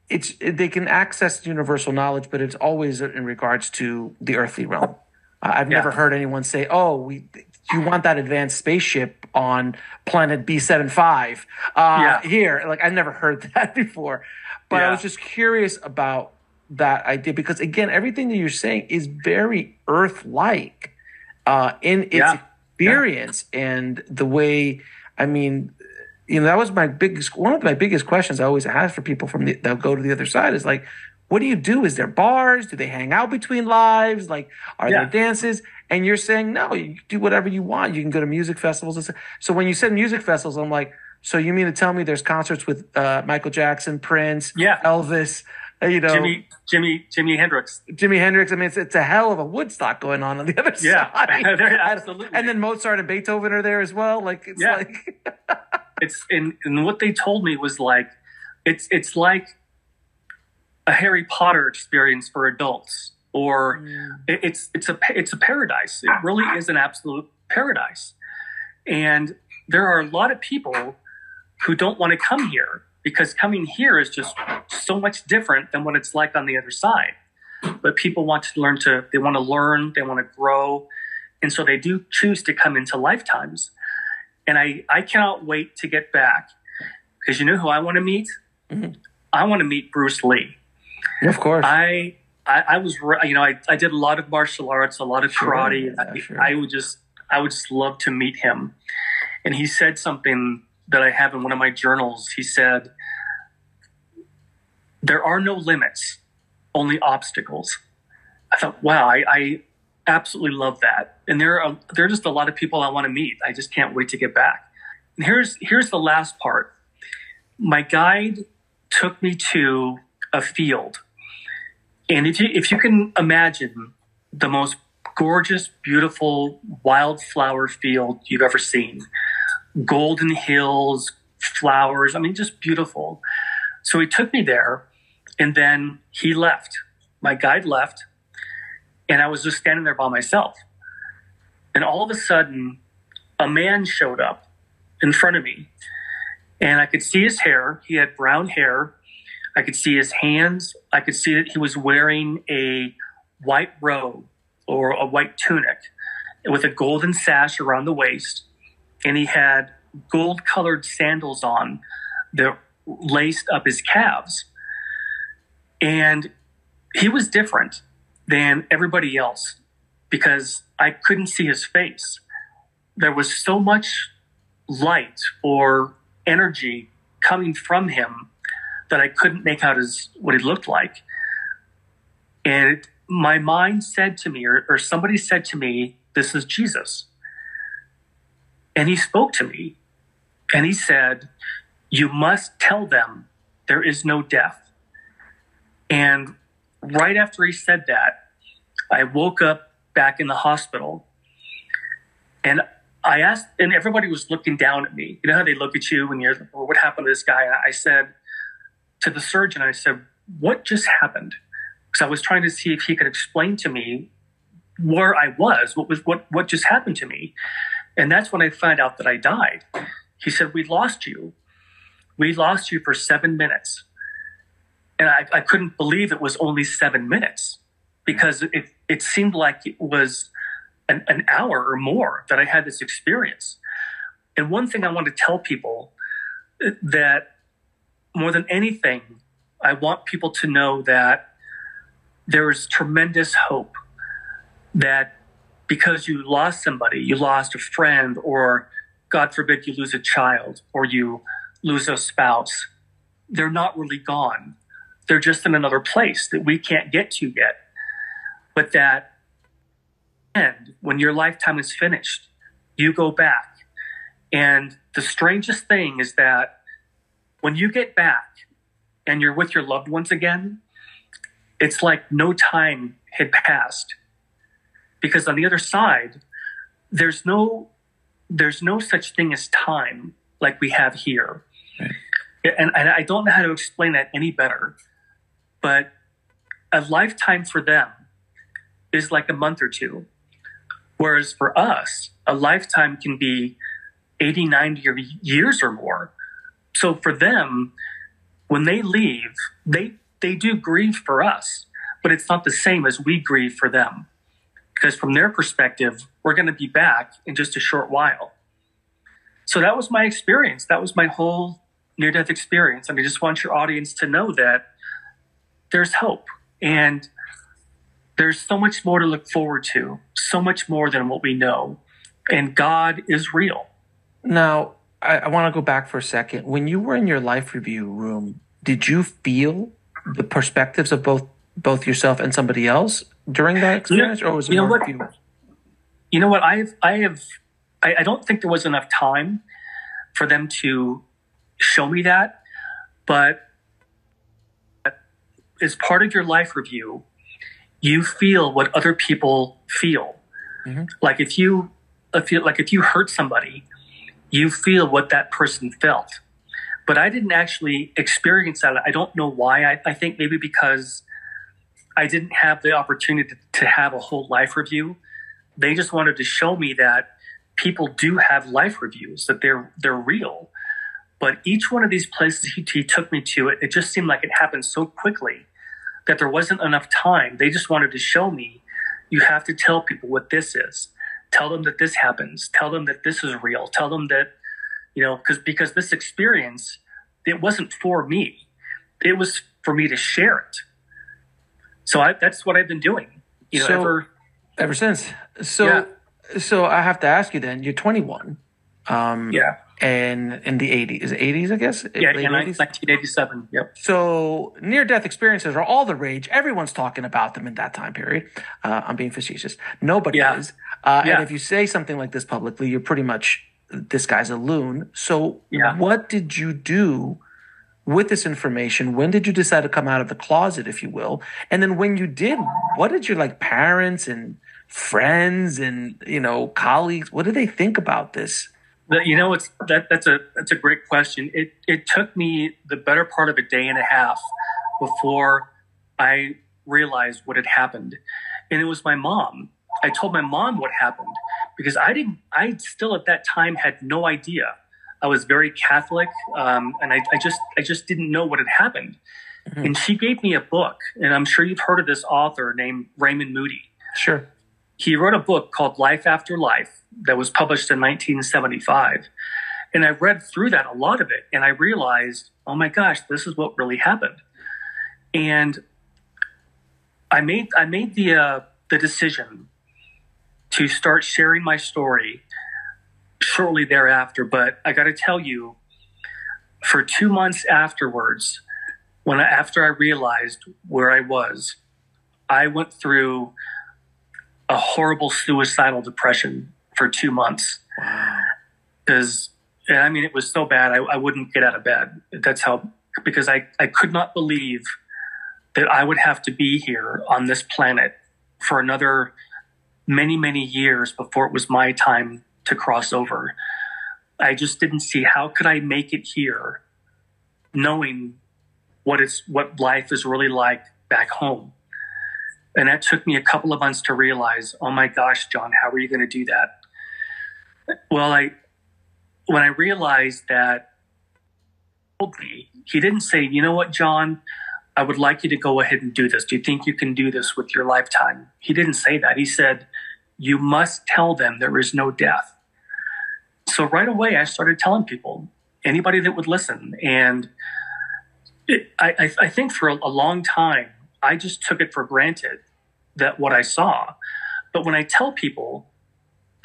it's they can access universal knowledge, but it's always in regards to the earthly realm. I've Yeah. never heard anyone say, "Oh, we." You want that advanced spaceship on planet B seven five uh, Yeah. here? Like I've never heard that before, but I was just curious about that idea because again, everything that you're saying is very Earth-like uh, in its Yeah. experience and the way. I mean, you know, that was my biggest one of my biggest questions I always ask for people from the that go to the other side is like, what do you do? Is there bars? Do they hang out between lives? Like, are Yeah. there dances? And you're saying no, you do whatever you want. You can go to music festivals. So when you said music festivals, I'm like, so you mean to tell me there's concerts with uh, Michael Jackson, Prince, Yeah. Elvis, you know, Jimmy, Jimmy, Jimi Hendrix. Jimi Hendrix. I mean, it's, it's a hell of a Woodstock going on on the other side. Yeah, absolutely. And then Mozart and Beethoven are there as well. Like, it's Yeah. like, it's and, and what they told me was like it's it's like a Harry Potter experience for adults or it- it's it's a it's a paradise it really is an absolute paradise and there are a lot of people who don't want to come here because coming here is just so much different than what it's like on the other side but people want to learn to they want to learn they want to grow and so they do choose to come into lifetimes and I, I cannot wait to get back because you know who I want to meet? Mhm. I want to meet Bruce Lee. of course. I, I, I was, you know, I, I did a lot of martial arts, a lot of karate. yeah, I, sure. I would just, I would just love to meet him. And he said something that I have in one of my journals. He said, there are no limits, only obstacles. I thought, wow, I, I absolutely love that. And there are there are just a lot of people I want to meet. I just can't wait to get back. And here's here's the last part. My guide took me to a field. And if you if you can imagine the most gorgeous, beautiful wildflower field you've ever seen. Golden hills, flowers, I mean just beautiful. So he took me there and then he left. My guide left and I was just standing there by myself. And all of a sudden, a man showed up in front of me, and I could see his hair. He had brown hair. I could see his hands. I could see that he was wearing a white robe or a white tunic with a golden sash around the waist, and he had gold colored sandals on that laced up his calves. And he was different than everybody else because I couldn't see his face. There was so much light or energy coming from him that I couldn't make out his what he looked like. And it, my mind said to me, or, or somebody said to me, This is Jesus. And he spoke to me and he said, You must tell them there is no death. And right after he said that, I woke up back in the hospital and I asked, and everybody was looking down at me. You know how they look at you when you're, well, what happened to this guy? And I said to the surgeon, I said, what just happened? Because I was trying to see if he could explain to me where I was, what was, what, what just happened to me. And that's when I found out that I died. He said, we lost you. We lost you for seven minutes. And I, I couldn't believe it was only seven minutes because it, it seemed like it was an, an hour or more that I had this experience. And one thing I want to tell people uh, that more than anything, I want people to know that there is tremendous hope that because you lost somebody, you lost a friend, or God forbid you lose a child or you lose a spouse, they're not really gone. They're just in another place that we can't get to yet. But that end, when your lifetime is finished, you go back. And the strangest thing is that when you get back and you're with your loved ones again, it's like no time had passed. Because on the other side, there's no there's no such thing as time like we have here. And, and I don't know how to explain that any better. But a lifetime for them is like a month or two. Whereas for us, a lifetime can be 80, 90 years or more. So for them, when they leave, they, they do grieve for us, but it's not the same as we grieve for them. Because from their perspective, we're going to be back in just a short while. So that was my experience. That was my whole near death experience. And I just want your audience to know that there's hope and there's so much more to look forward to, so much more than what we know. And God is real. Now, I, I want to go back for a second. When you were in your life review room, did you feel the perspectives of both both yourself and somebody else during that experience, or was it you know more what? you? You know what? I've, I have, I, I don't think there was enough time for them to show me that, but as part of your life review, you feel what other people feel. Mm-hmm. Like if you, if you, like if you hurt somebody, you feel what that person felt. But I didn't actually experience that. I don't know why. I, I think maybe because I didn't have the opportunity to, to have a whole life review. They just wanted to show me that people do have life reviews, that they're they're real. But each one of these places he, he took me to, it, it just seemed like it happened so quickly that there wasn't enough time. They just wanted to show me you have to tell people what this is. Tell them that this happens. Tell them that this is real. Tell them that, you know, because because this experience, it wasn't for me. It was for me to share it. So I, that's what I've been doing. You know, so, ever ever since. So yeah. so I have to ask you then. You're 21. Um, yeah and in the 80s, 80s, I guess. Yeah, in 1987. Yep. So near death experiences are all the rage. Everyone's talking about them in that time period. Uh, I'm being facetious. Nobody yeah. is. Uh, yeah. And if you say something like this publicly, you're pretty much this guy's a loon. So yeah. what did you do? with this information when did you decide to come out of the closet if you will and then when you did what did your like parents and friends and you know colleagues what did they think about this you know, it's that that's a that's a great question. It it took me the better part of a day and a half before I realized what had happened, and it was my mom. I told my mom what happened because I didn't. I still at that time had no idea. I was very Catholic, um, and I, I, just I just didn't know what had happened. Mm-hmm. And she gave me a book, and I'm sure you've heard of this author named Raymond Moody. Sure. He wrote a book called Life After Life that was published in 1975. And I read through that, a lot of it, and I realized, oh my gosh, this is what really happened. And I made I made the uh, the decision to start sharing my story shortly thereafter. But I got to tell you, for two months afterwards, when I, after I realized where I was, I went through a horrible suicidal depression for two months. Because, I mean, it was so bad, I, I wouldn't get out of bed. That's how, because I, I could not believe that I would have to be here on this planet for another many, many years before it was my time to cross over. I just didn't see how could I make it here knowing what it's what life is really like back home. And that took me a couple of months to realize, oh my gosh, John, how are you going to do that? Well, I when I realized that me, he didn't say, you know what, John, I would like you to go ahead and do this. Do you think you can do this with your lifetime? He didn't say that. He said, you must tell them there is no death. So right away, I started telling people, anybody that would listen. And it, I, I, think for a, a long time, I just took it for granted that what I saw. But when I tell people,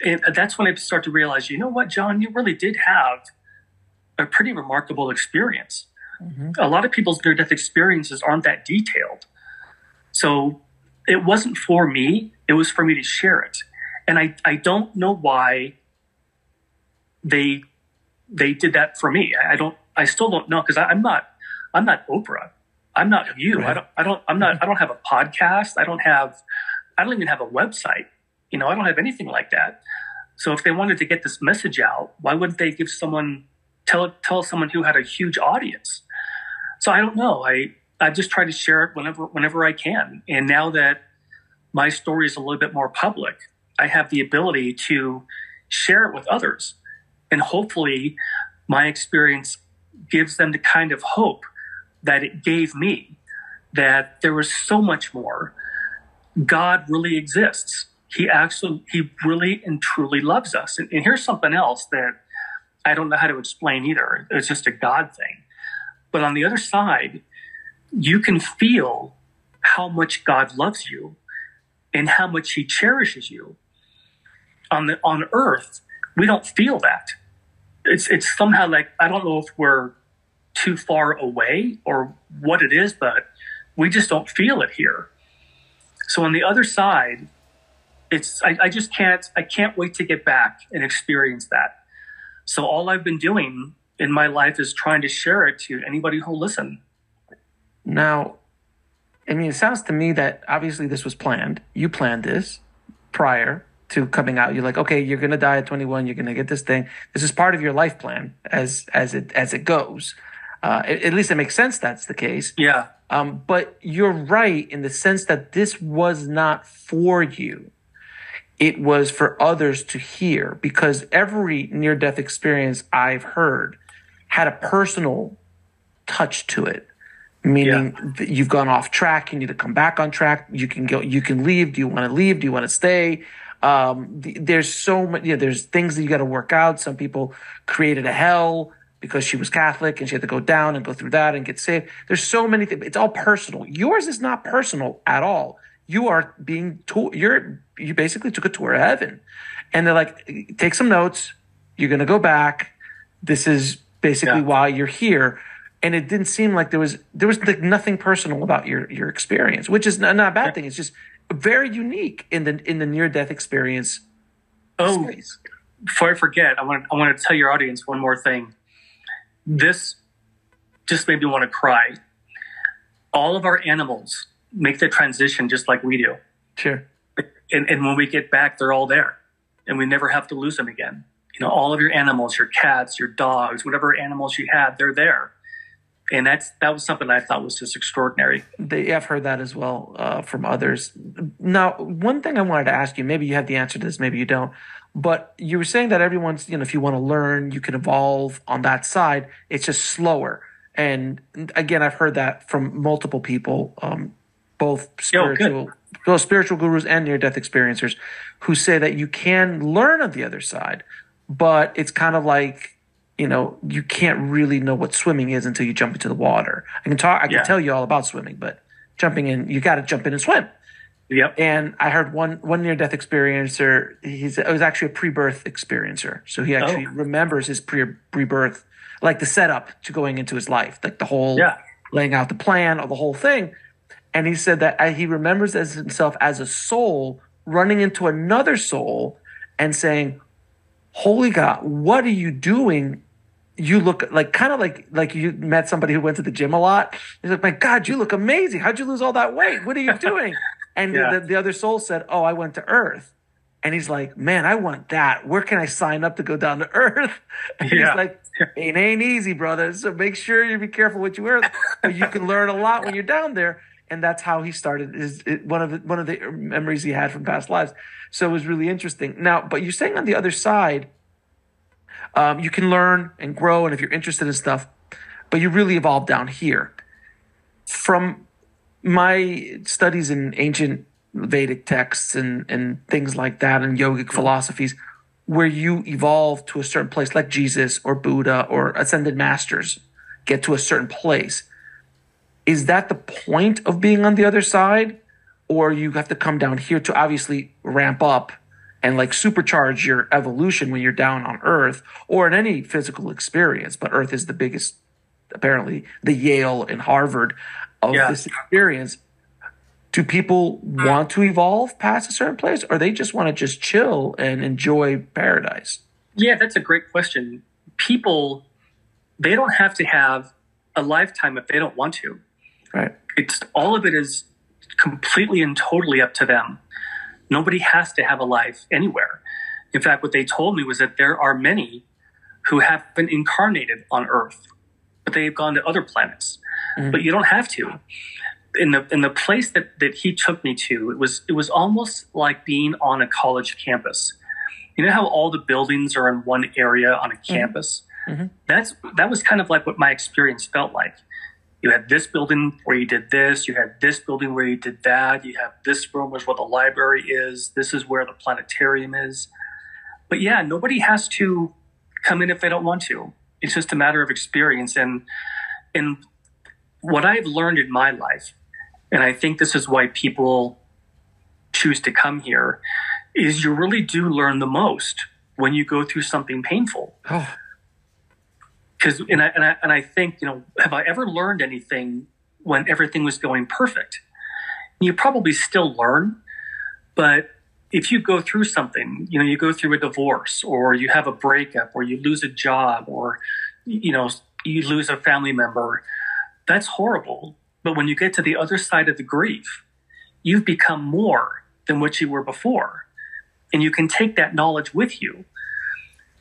and that's when I start to realize, you know what, John, you really did have a pretty remarkable experience. Mm-hmm. A lot of people's near death experiences aren't that detailed. So it wasn't for me, it was for me to share it. And I, I don't know why they they did that for me. I don't I still don't know because I'm not I'm not Oprah. I'm not you. Right. I don't I don't I'm not I don't have a podcast. I don't have I don't even have a website. You know, I don't have anything like that. So if they wanted to get this message out, why wouldn't they give someone tell tell someone who had a huge audience? So I don't know. I I just try to share it whenever whenever I can. And now that my story is a little bit more public, I have the ability to share it with others. And hopefully my experience gives them the kind of hope that it gave me that there was so much more. God really exists. He actually he really and truly loves us. And, and, here's something else that i don't know how to explain either. It's just a god thing. But on the other side you can feel how much god loves you and how much he cherishes you. On the on earth we don't feel that. It's it's somehow like i don't know if we're too far away or what it is but we just don't feel it here so on the other side it's I, I just can't I can't wait to get back and experience that. So all I've been doing in my life is trying to share it to anybody who'll listen. Now, I mean, it sounds to me that obviously this was planned. You planned this prior to coming out. You're like, okay, you're gonna die at 21. You're gonna get this thing. This is part of your life plan as as it as it goes. Uh, at, at least it makes sense that's the case. Yeah. Um, but you're right in the sense that this was not for you. It was for others to hear because every near death experience I've heard had a personal touch to it meaning yeah. you've gone off track you need to come back on track you can go you can leave do you want to leave do you want to stay um, there's so many you know, there's things that you got to work out some people created a hell because she was catholic and she had to go down and go through that and get saved there's so many things it's all personal yours is not personal at all you are being told you're you basically took a tour of heaven and they're like take some notes you're going to go back this is basically yeah. why you're here and it didn't seem like there was there was like nothing personal about your your experience, which is not, not a bad thing. It's just very unique in the in the near death experience. Oh, space. before I forget, I want I want to tell your audience one more thing. This just made me want to cry. All of our animals make the transition just like we do. Sure. And, and when we get back, they're all there, and we never have to lose them again. You know, all of your animals, your cats, your dogs, whatever animals you have, they're there and that's that was something I thought was just extraordinary. They, I've heard that as well uh, from others. Now, one thing I wanted to ask you, maybe you have the answer to this, maybe you don't, but you were saying that everyone's, you know, if you want to learn, you can evolve on that side. It's just slower. And again, I've heard that from multiple people, um, both spiritual, both spiritual gurus and near death experiencers, who say that you can learn on the other side, but it's kind of like you know, you can't really know what swimming is until you jump into the water. I can talk, I can yeah. tell you all about swimming, but jumping in, you got to jump in and swim. Yep. And I heard one one near death experiencer. He's it was actually a pre birth experiencer, so he actually oh. remembers his pre pre birth, like the setup to going into his life, like the whole yeah. laying out the plan or the whole thing. And he said that uh, he remembers as himself as a soul running into another soul and saying, "Holy God, what are you doing you look like kind of like like you met somebody who went to the gym a lot. He's like, my God, you look amazing. How'd you lose all that weight? What are you doing? And yeah. the, the other soul said, Oh, I went to Earth. And he's like, Man, I want that. Where can I sign up to go down to Earth? And yeah. he's like, It ain't easy, brother. So make sure you be careful what you Earth. you can learn a lot when you're down there. And that's how he started his one of the, one of the memories he had from past lives. So it was really interesting. Now, but you're saying on the other side um, you can learn and grow, and if you're interested in stuff, but you really evolve down here. From my studies in ancient Vedic texts and, and things like that, and yogic philosophies, where you evolve to a certain place, like Jesus or Buddha or ascended masters get to a certain place. Is that the point of being on the other side? Or you have to come down here to obviously ramp up and like supercharge your evolution when you're down on Earth or in any physical experience. But Earth is the biggest, apparently, the Yale and Harvard of yeah. this experience. Do people want to evolve past a certain place or they just want to just chill and enjoy paradise? Yeah, that's a great question. People, they don't have to have a lifetime if they don't want to. Right. It's all of it is completely and totally up to them. Nobody has to have a life anywhere. In fact, what they told me was that there are many who have been incarnated on Earth, but they've gone to other planets. Mm-hmm. But you don't have to. In the in the place that, that he took me to, it was it was almost like being on a college campus. You know how all the buildings are in one area on a mm-hmm. campus? Mm-hmm. That's that was kind of like what my experience felt like you had this building where you did this, you had this building where you did that, you have this room was where the library is, this is where the planetarium is. But yeah, nobody has to come in if they don't want to. It's just a matter of experience and and what I've learned in my life, and I think this is why people choose to come here, is you really do learn the most when you go through something painful. Ah. Oh because and I, and I and I think you know have I ever learned anything when everything was going perfect? You probably still learn, but if you go through something, you know, you go through a divorce or you have a breakup or you lose a job or you know you lose a family member, that's horrible. But when you get to the other side of the grief, you've become more than what you were before. And you can take that knowledge with you.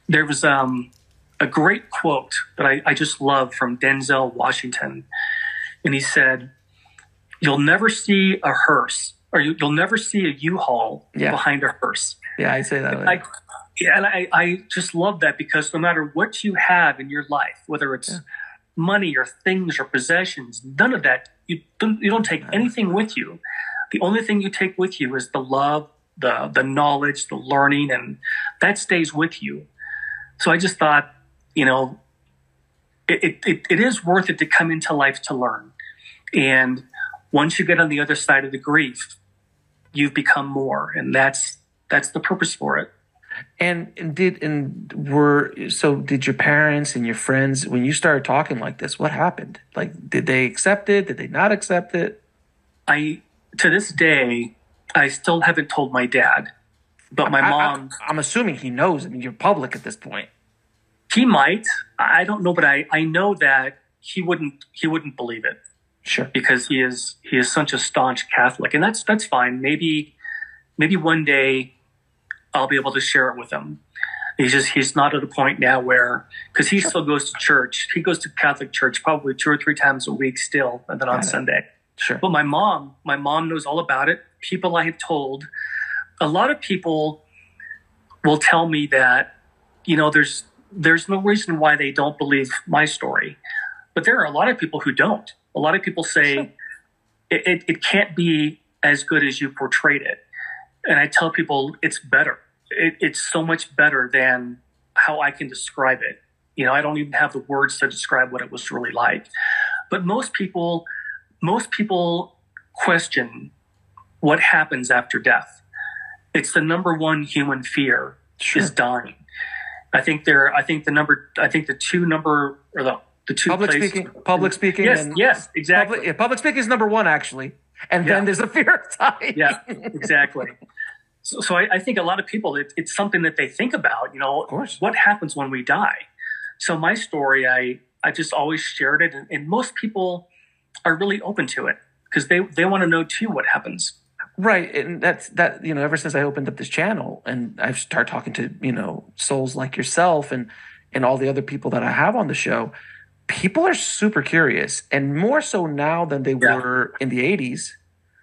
There was um, a great quote that I, I just love from Denzel Washington. And he said, You'll never see a hearse, or you, will never see a U-Haul Yeah. behind a hearse. Yeah, I say that. I, yeah, and I, I just love that because no matter what you have in your life, whether it's Yeah. Money or things or possessions, none of that you don't, you don't take anything with you. The only thing you take with you is the love, the the knowledge, the learning, and that stays with you. So I just thought, you know, it, it, it, it is worth it to come into life to learn. And once you get on the other side of the grief, you've become more. And that's that's the purpose for it. And, and did and were so did your parents and your friends when you started talking like this? What happened? Like, did they accept it? Did they not accept it? I to this day I still haven't told my dad. But my I- I- mom I'm assuming he knows. I mean, you're public at this point. he might. I don't know, but I, I know that he wouldn't he wouldn't believe it. Sure. because he is he is such a staunch Catholic, and that's that's fine. Maybe maybe one day I'll be able to share it with him. He's just he's not at a point now where because he still goes to church. He goes to Catholic church probably two or three times a week still, and then on it. Sunday. Sure. But my mom, my mom knows all about it. People I have told, a lot of people will tell me that, you know, there's there's no reason why they don't believe my story. But there are a lot of people who don't. A lot of people say Sure. it, it, it can't be as good as you portrayed it. And I tell people it's better. It, it's so much better than how I can describe it. You know, I don't even have the words to describe what it was really like. But most people, most people question what happens after death. It's the number one human fear Sure. is dying. I think there. I think the number. I think the two number or the the two Public places- speaking. Public speaking. Yes, yes, exactly. Public, yeah, public speaking is number one actually, and Yeah. then there's a fear of dying. yeah, exactly. So, so I, I think a lot of people, it, it's something that they think about. You know, Of course. what happens when we die? So my story, I I just always shared it, and, and most people are really open to it because they they want to know too what happens. Right, and that's that. You know, ever since I opened up this channel and I've started talking to you know souls like yourself and and all the other people that I have on the show, people are super curious, and more so now than they Yeah. were in the '80s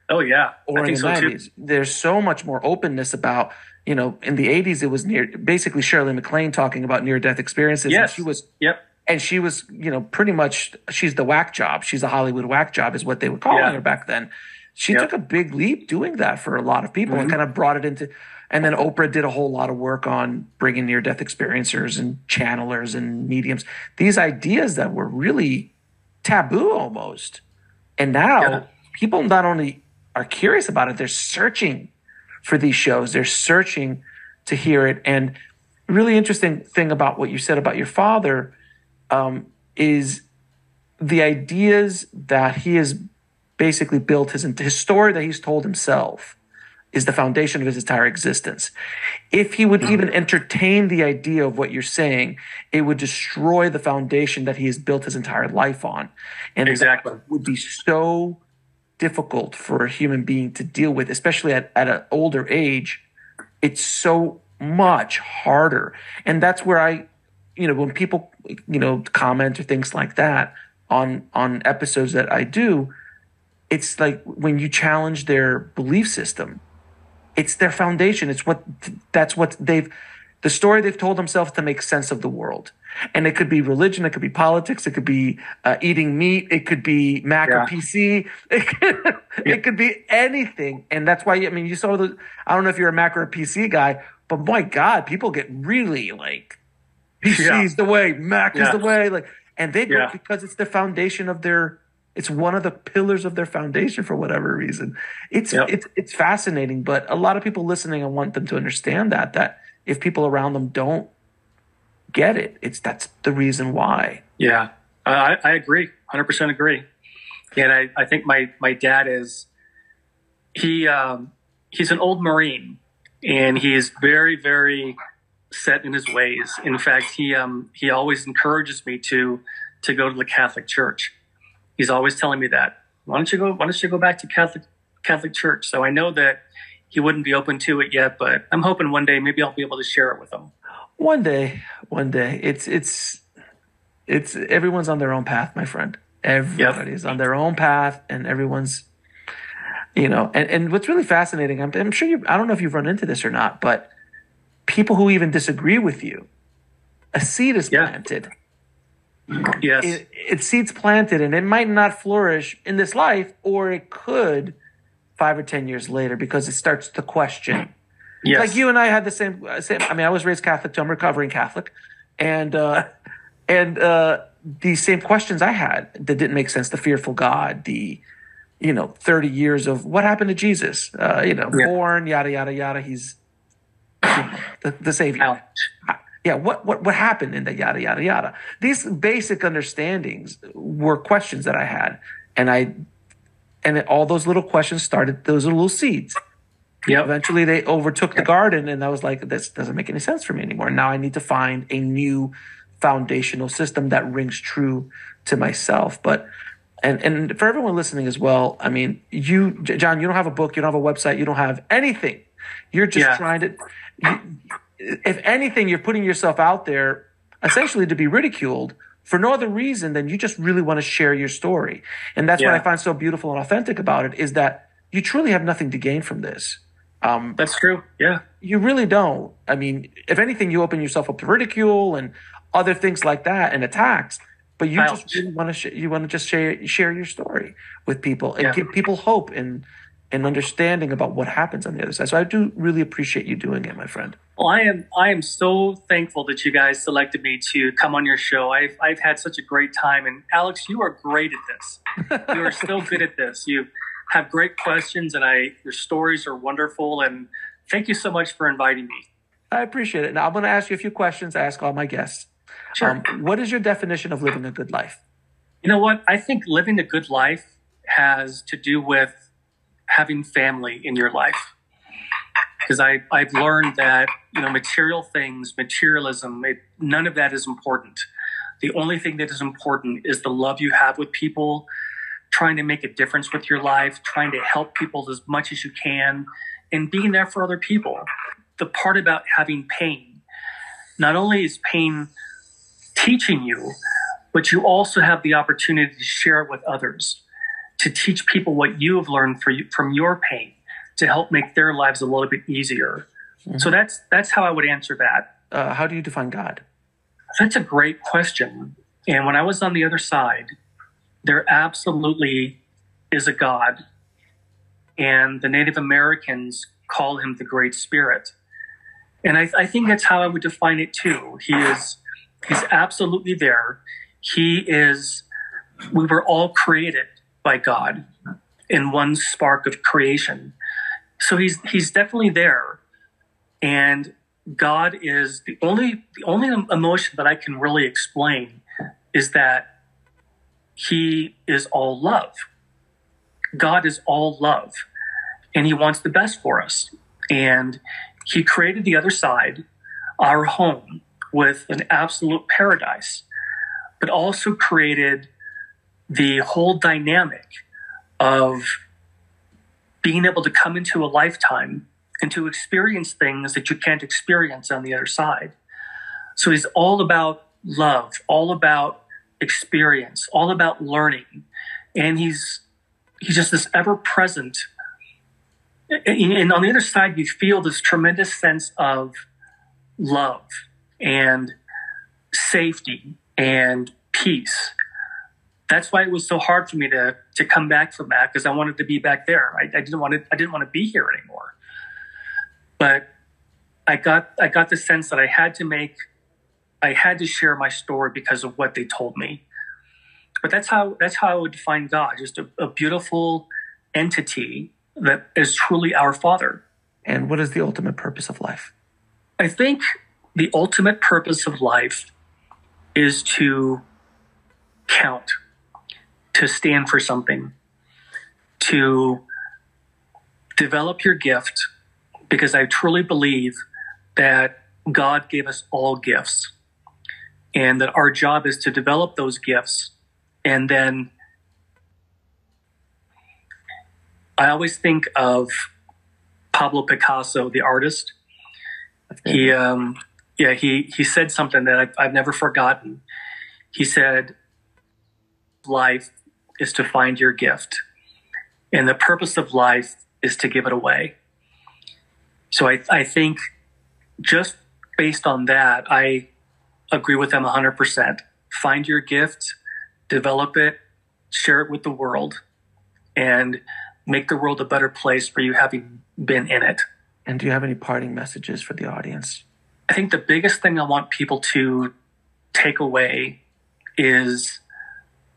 Oh yeah, or I in the so too. '90s. There's so much more openness about. You know, in the '80s, it was near basically Shirley MacLaine talking about near-death experiences. Yes. and she was Yep. and she was, you know, pretty much she's the whack job. She's a Hollywood whack job, is what they were calling Yeah. her back then. She Yep. took a big leap doing that for a lot of people and Mhm. kind of brought it into. And then Oprah did a whole lot of work on bringing near death experiencers and channelers and mediums. These ideas that were really taboo almost. And now Yeah. people not only are curious about it, they're searching for these shows. They're searching to hear it. And really interesting thing about what you said about your father um, is the ideas that he has basically built his his story that he's told himself is the foundation of his entire existence. If he would even entertain the idea of what you're saying, it would destroy the foundation that he has built his entire life on. And Exactly. that would be so difficult for a human being to deal with, especially at, at an older age. It's so much harder. And that's where I, you know, when people, you know, comment or things like that on on episodes that I do, it's like when you challenge their belief system, it's their foundation. It's what that's what they've the story they've told themselves to make sense of the world. And it could be religion, it could be politics, it could be uh, eating meat, it could be Mac Yeah. or PC, it could, it could be anything. And that's why I mean you saw the I don't know if you're a Mac or a PC guy, but my God, people get really like PC's Yeah. the way, Mac Yeah. is the way, like, and they go Yeah. because it's the foundation of their. It's one of the pillars of their foundation for whatever reason. It's Yep. it's it's fascinating, but a lot of people listening, I want them to understand that that if people around them don't get it, it's that's the reason why. Yeah, I, I agree, hundred percent agree. And I, I think my my dad is he um, he's an old Marine, and he is very very set in his ways. In fact, he um, he always encourages me to to go to the Catholic Church. He's always telling me that. why don't you go? Why don't you go back to Catholic Catholic Church? So I know that he wouldn't be open to it yet, but I'm hoping one day maybe I'll be able to share it with him. One day, one day. It's it's it's everyone's on their own path, my friend. Everybody's yep. on their own path, and everyone's you know. And and what's really fascinating, I'm, I'm sure you. I don't know if you've run into this or not, but people who even disagree with you, a seed is yeah. planted. Yes, it, seeds planted, and it might not flourish in this life, or it could five or ten years later because it starts to question. Yes. Like you and I had the same, uh, same. I mean, I was raised Catholic, so I'm recovering Catholic, and uh, and uh, the same questions I had that didn't make sense. The fearful God, the you know, 30 years of what happened to Jesus, uh, you know, yeah. born, yada, yada, yada. He's the, the savior. Yeah. What, what, what happened in the yada, yada, yada? These basic understandings were questions that I had. And I, and it, all those little questions started, those little seeds. Yeah. Eventually they overtook the garden and I was like, this doesn't make any sense for me anymore. Now I need to find a new foundational system that rings true to myself. But and and for everyone listening as well, I mean, you, John, you don't have a book, you don't have a website, you don't have anything. You're just yeah. trying to. You, if anything, you're putting yourself out there essentially to be ridiculed for no other reason than you just really want to share your story. And that's yeah. what I find so beautiful and authentic about it is that you truly have nothing to gain from this. Um, that's true. Yeah. You really don't. I mean, if anything, you open yourself up to ridicule and other things like that and attacks but you Ouch. just really want to sh- you want to just share share your story with people and yeah. give people hope and and understanding about what happens on the other side. So I do really appreciate you doing it, my friend. Well, I am I am so thankful that you guys selected me to come on your show. I've I've had such a great time, and Alex, you are great at this. you are so good at this. You have great questions, and I your stories are wonderful. And thank you so much for inviting me. I appreciate it. Now I'm going to ask you a few questions. I ask all my guests. Sure. Um, what is your definition of living a good life? You know what? I think living a good life has to do with having family in your life. Because I, I've learned that, you know, material things, materialism, it, none of that is important. The only thing that is important is the love you have with people, trying to make a difference with your life, trying to help people as much as you can, and being there for other people. The part about having pain, not only is pain teaching you, but you also have the opportunity to share it with others, to teach people what you have learned you, from your pain, to help make their lives a little bit easier. Mm-hmm. So that's that's how I would answer that. Uh, how do you define God? That's a great question. And when I was on the other side, there absolutely is a God, and the Native Americans call him the Great Spirit. And I, I think that's how I would define it too. He is He's absolutely there. He is, we were all created by God in one spark of creation. So he's, he's definitely there. And God is the only, the only emotion that I can really explain is that he is all love. God is all love and he wants the best for us. And he created the other side, our home, with an absolute paradise, but also created the whole dynamic of being able to come into a lifetime and to experience things that you can't experience on the other side. So he's all about love, all about experience, all about learning. And he's he's just this ever present. And on the other side, you feel this tremendous sense of love and safety and peace. That's why it was so hard for me to to come back from that because I wanted to be back there. I, I didn't want to. I didn't want to be here anymore. But I got I got the sense that I had to make I had to share my story because of what they told me. But that's how that's how I would define God, just a, a beautiful entity that is truly our Father. And what is the ultimate purpose of life? I think the ultimate purpose of life is to count, to stand for something, to develop your gift, because I truly believe that God gave us all gifts and that our job is to develop those gifts and then I always think of Pablo Picasso, the artist. He, um, yeah, he he said something that I've, I've never forgotten. He said, "Life is to find your gift, and the purpose of life is to give it away." So I, I think just based on that, I agree with them 100%. Find your gift, develop it, share it with the world, and make the world a better place for you having been in it. And do you have any parting messages for the audience? I think the biggest thing I want people to take away is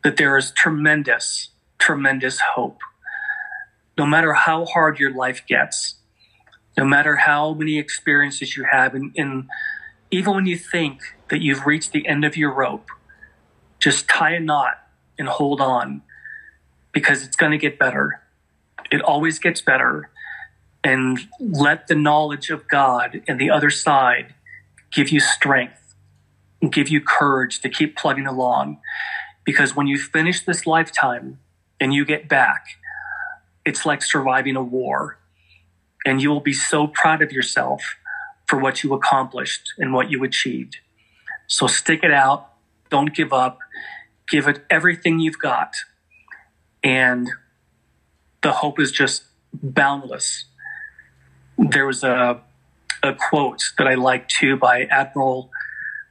that there is tremendous, tremendous hope. No matter how hard your life gets, no matter how many experiences you have, and, and even when you think that you've reached the end of your rope, just tie a knot and hold on because it's going to get better. It always gets better. And let the knowledge of God and the other side give you strength and give you courage to keep plugging along. Because when you finish this lifetime and you get back, it's like surviving a war. And you will be so proud of yourself for what you accomplished and what you achieved. So stick it out. Don't give up. Give it everything you've got. And the hope is just boundless. There was a, a quote that I like too by Admiral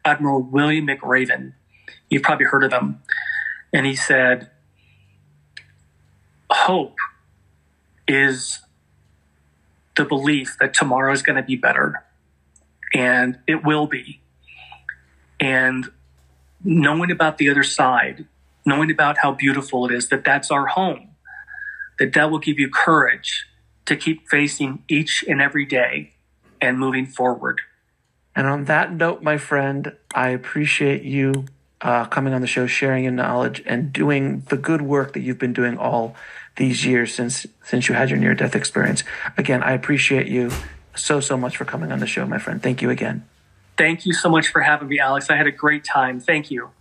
Admiral William McRaven. You've probably heard of him. And he said, Hope is the belief that tomorrow is going to be better. And it will be. And knowing about the other side, knowing about how beautiful it is, that that's our home, that that will give you courage to keep facing each and every day and moving forward. And on that note, my friend, I appreciate you uh, coming on the show, sharing your knowledge, and doing the good work that you've been doing all these years since since you had your near death experience. Again, I appreciate you so so much for coming on the show, my friend. Thank you again. Thank you so much for having me, Alex. I had a great time. Thank you.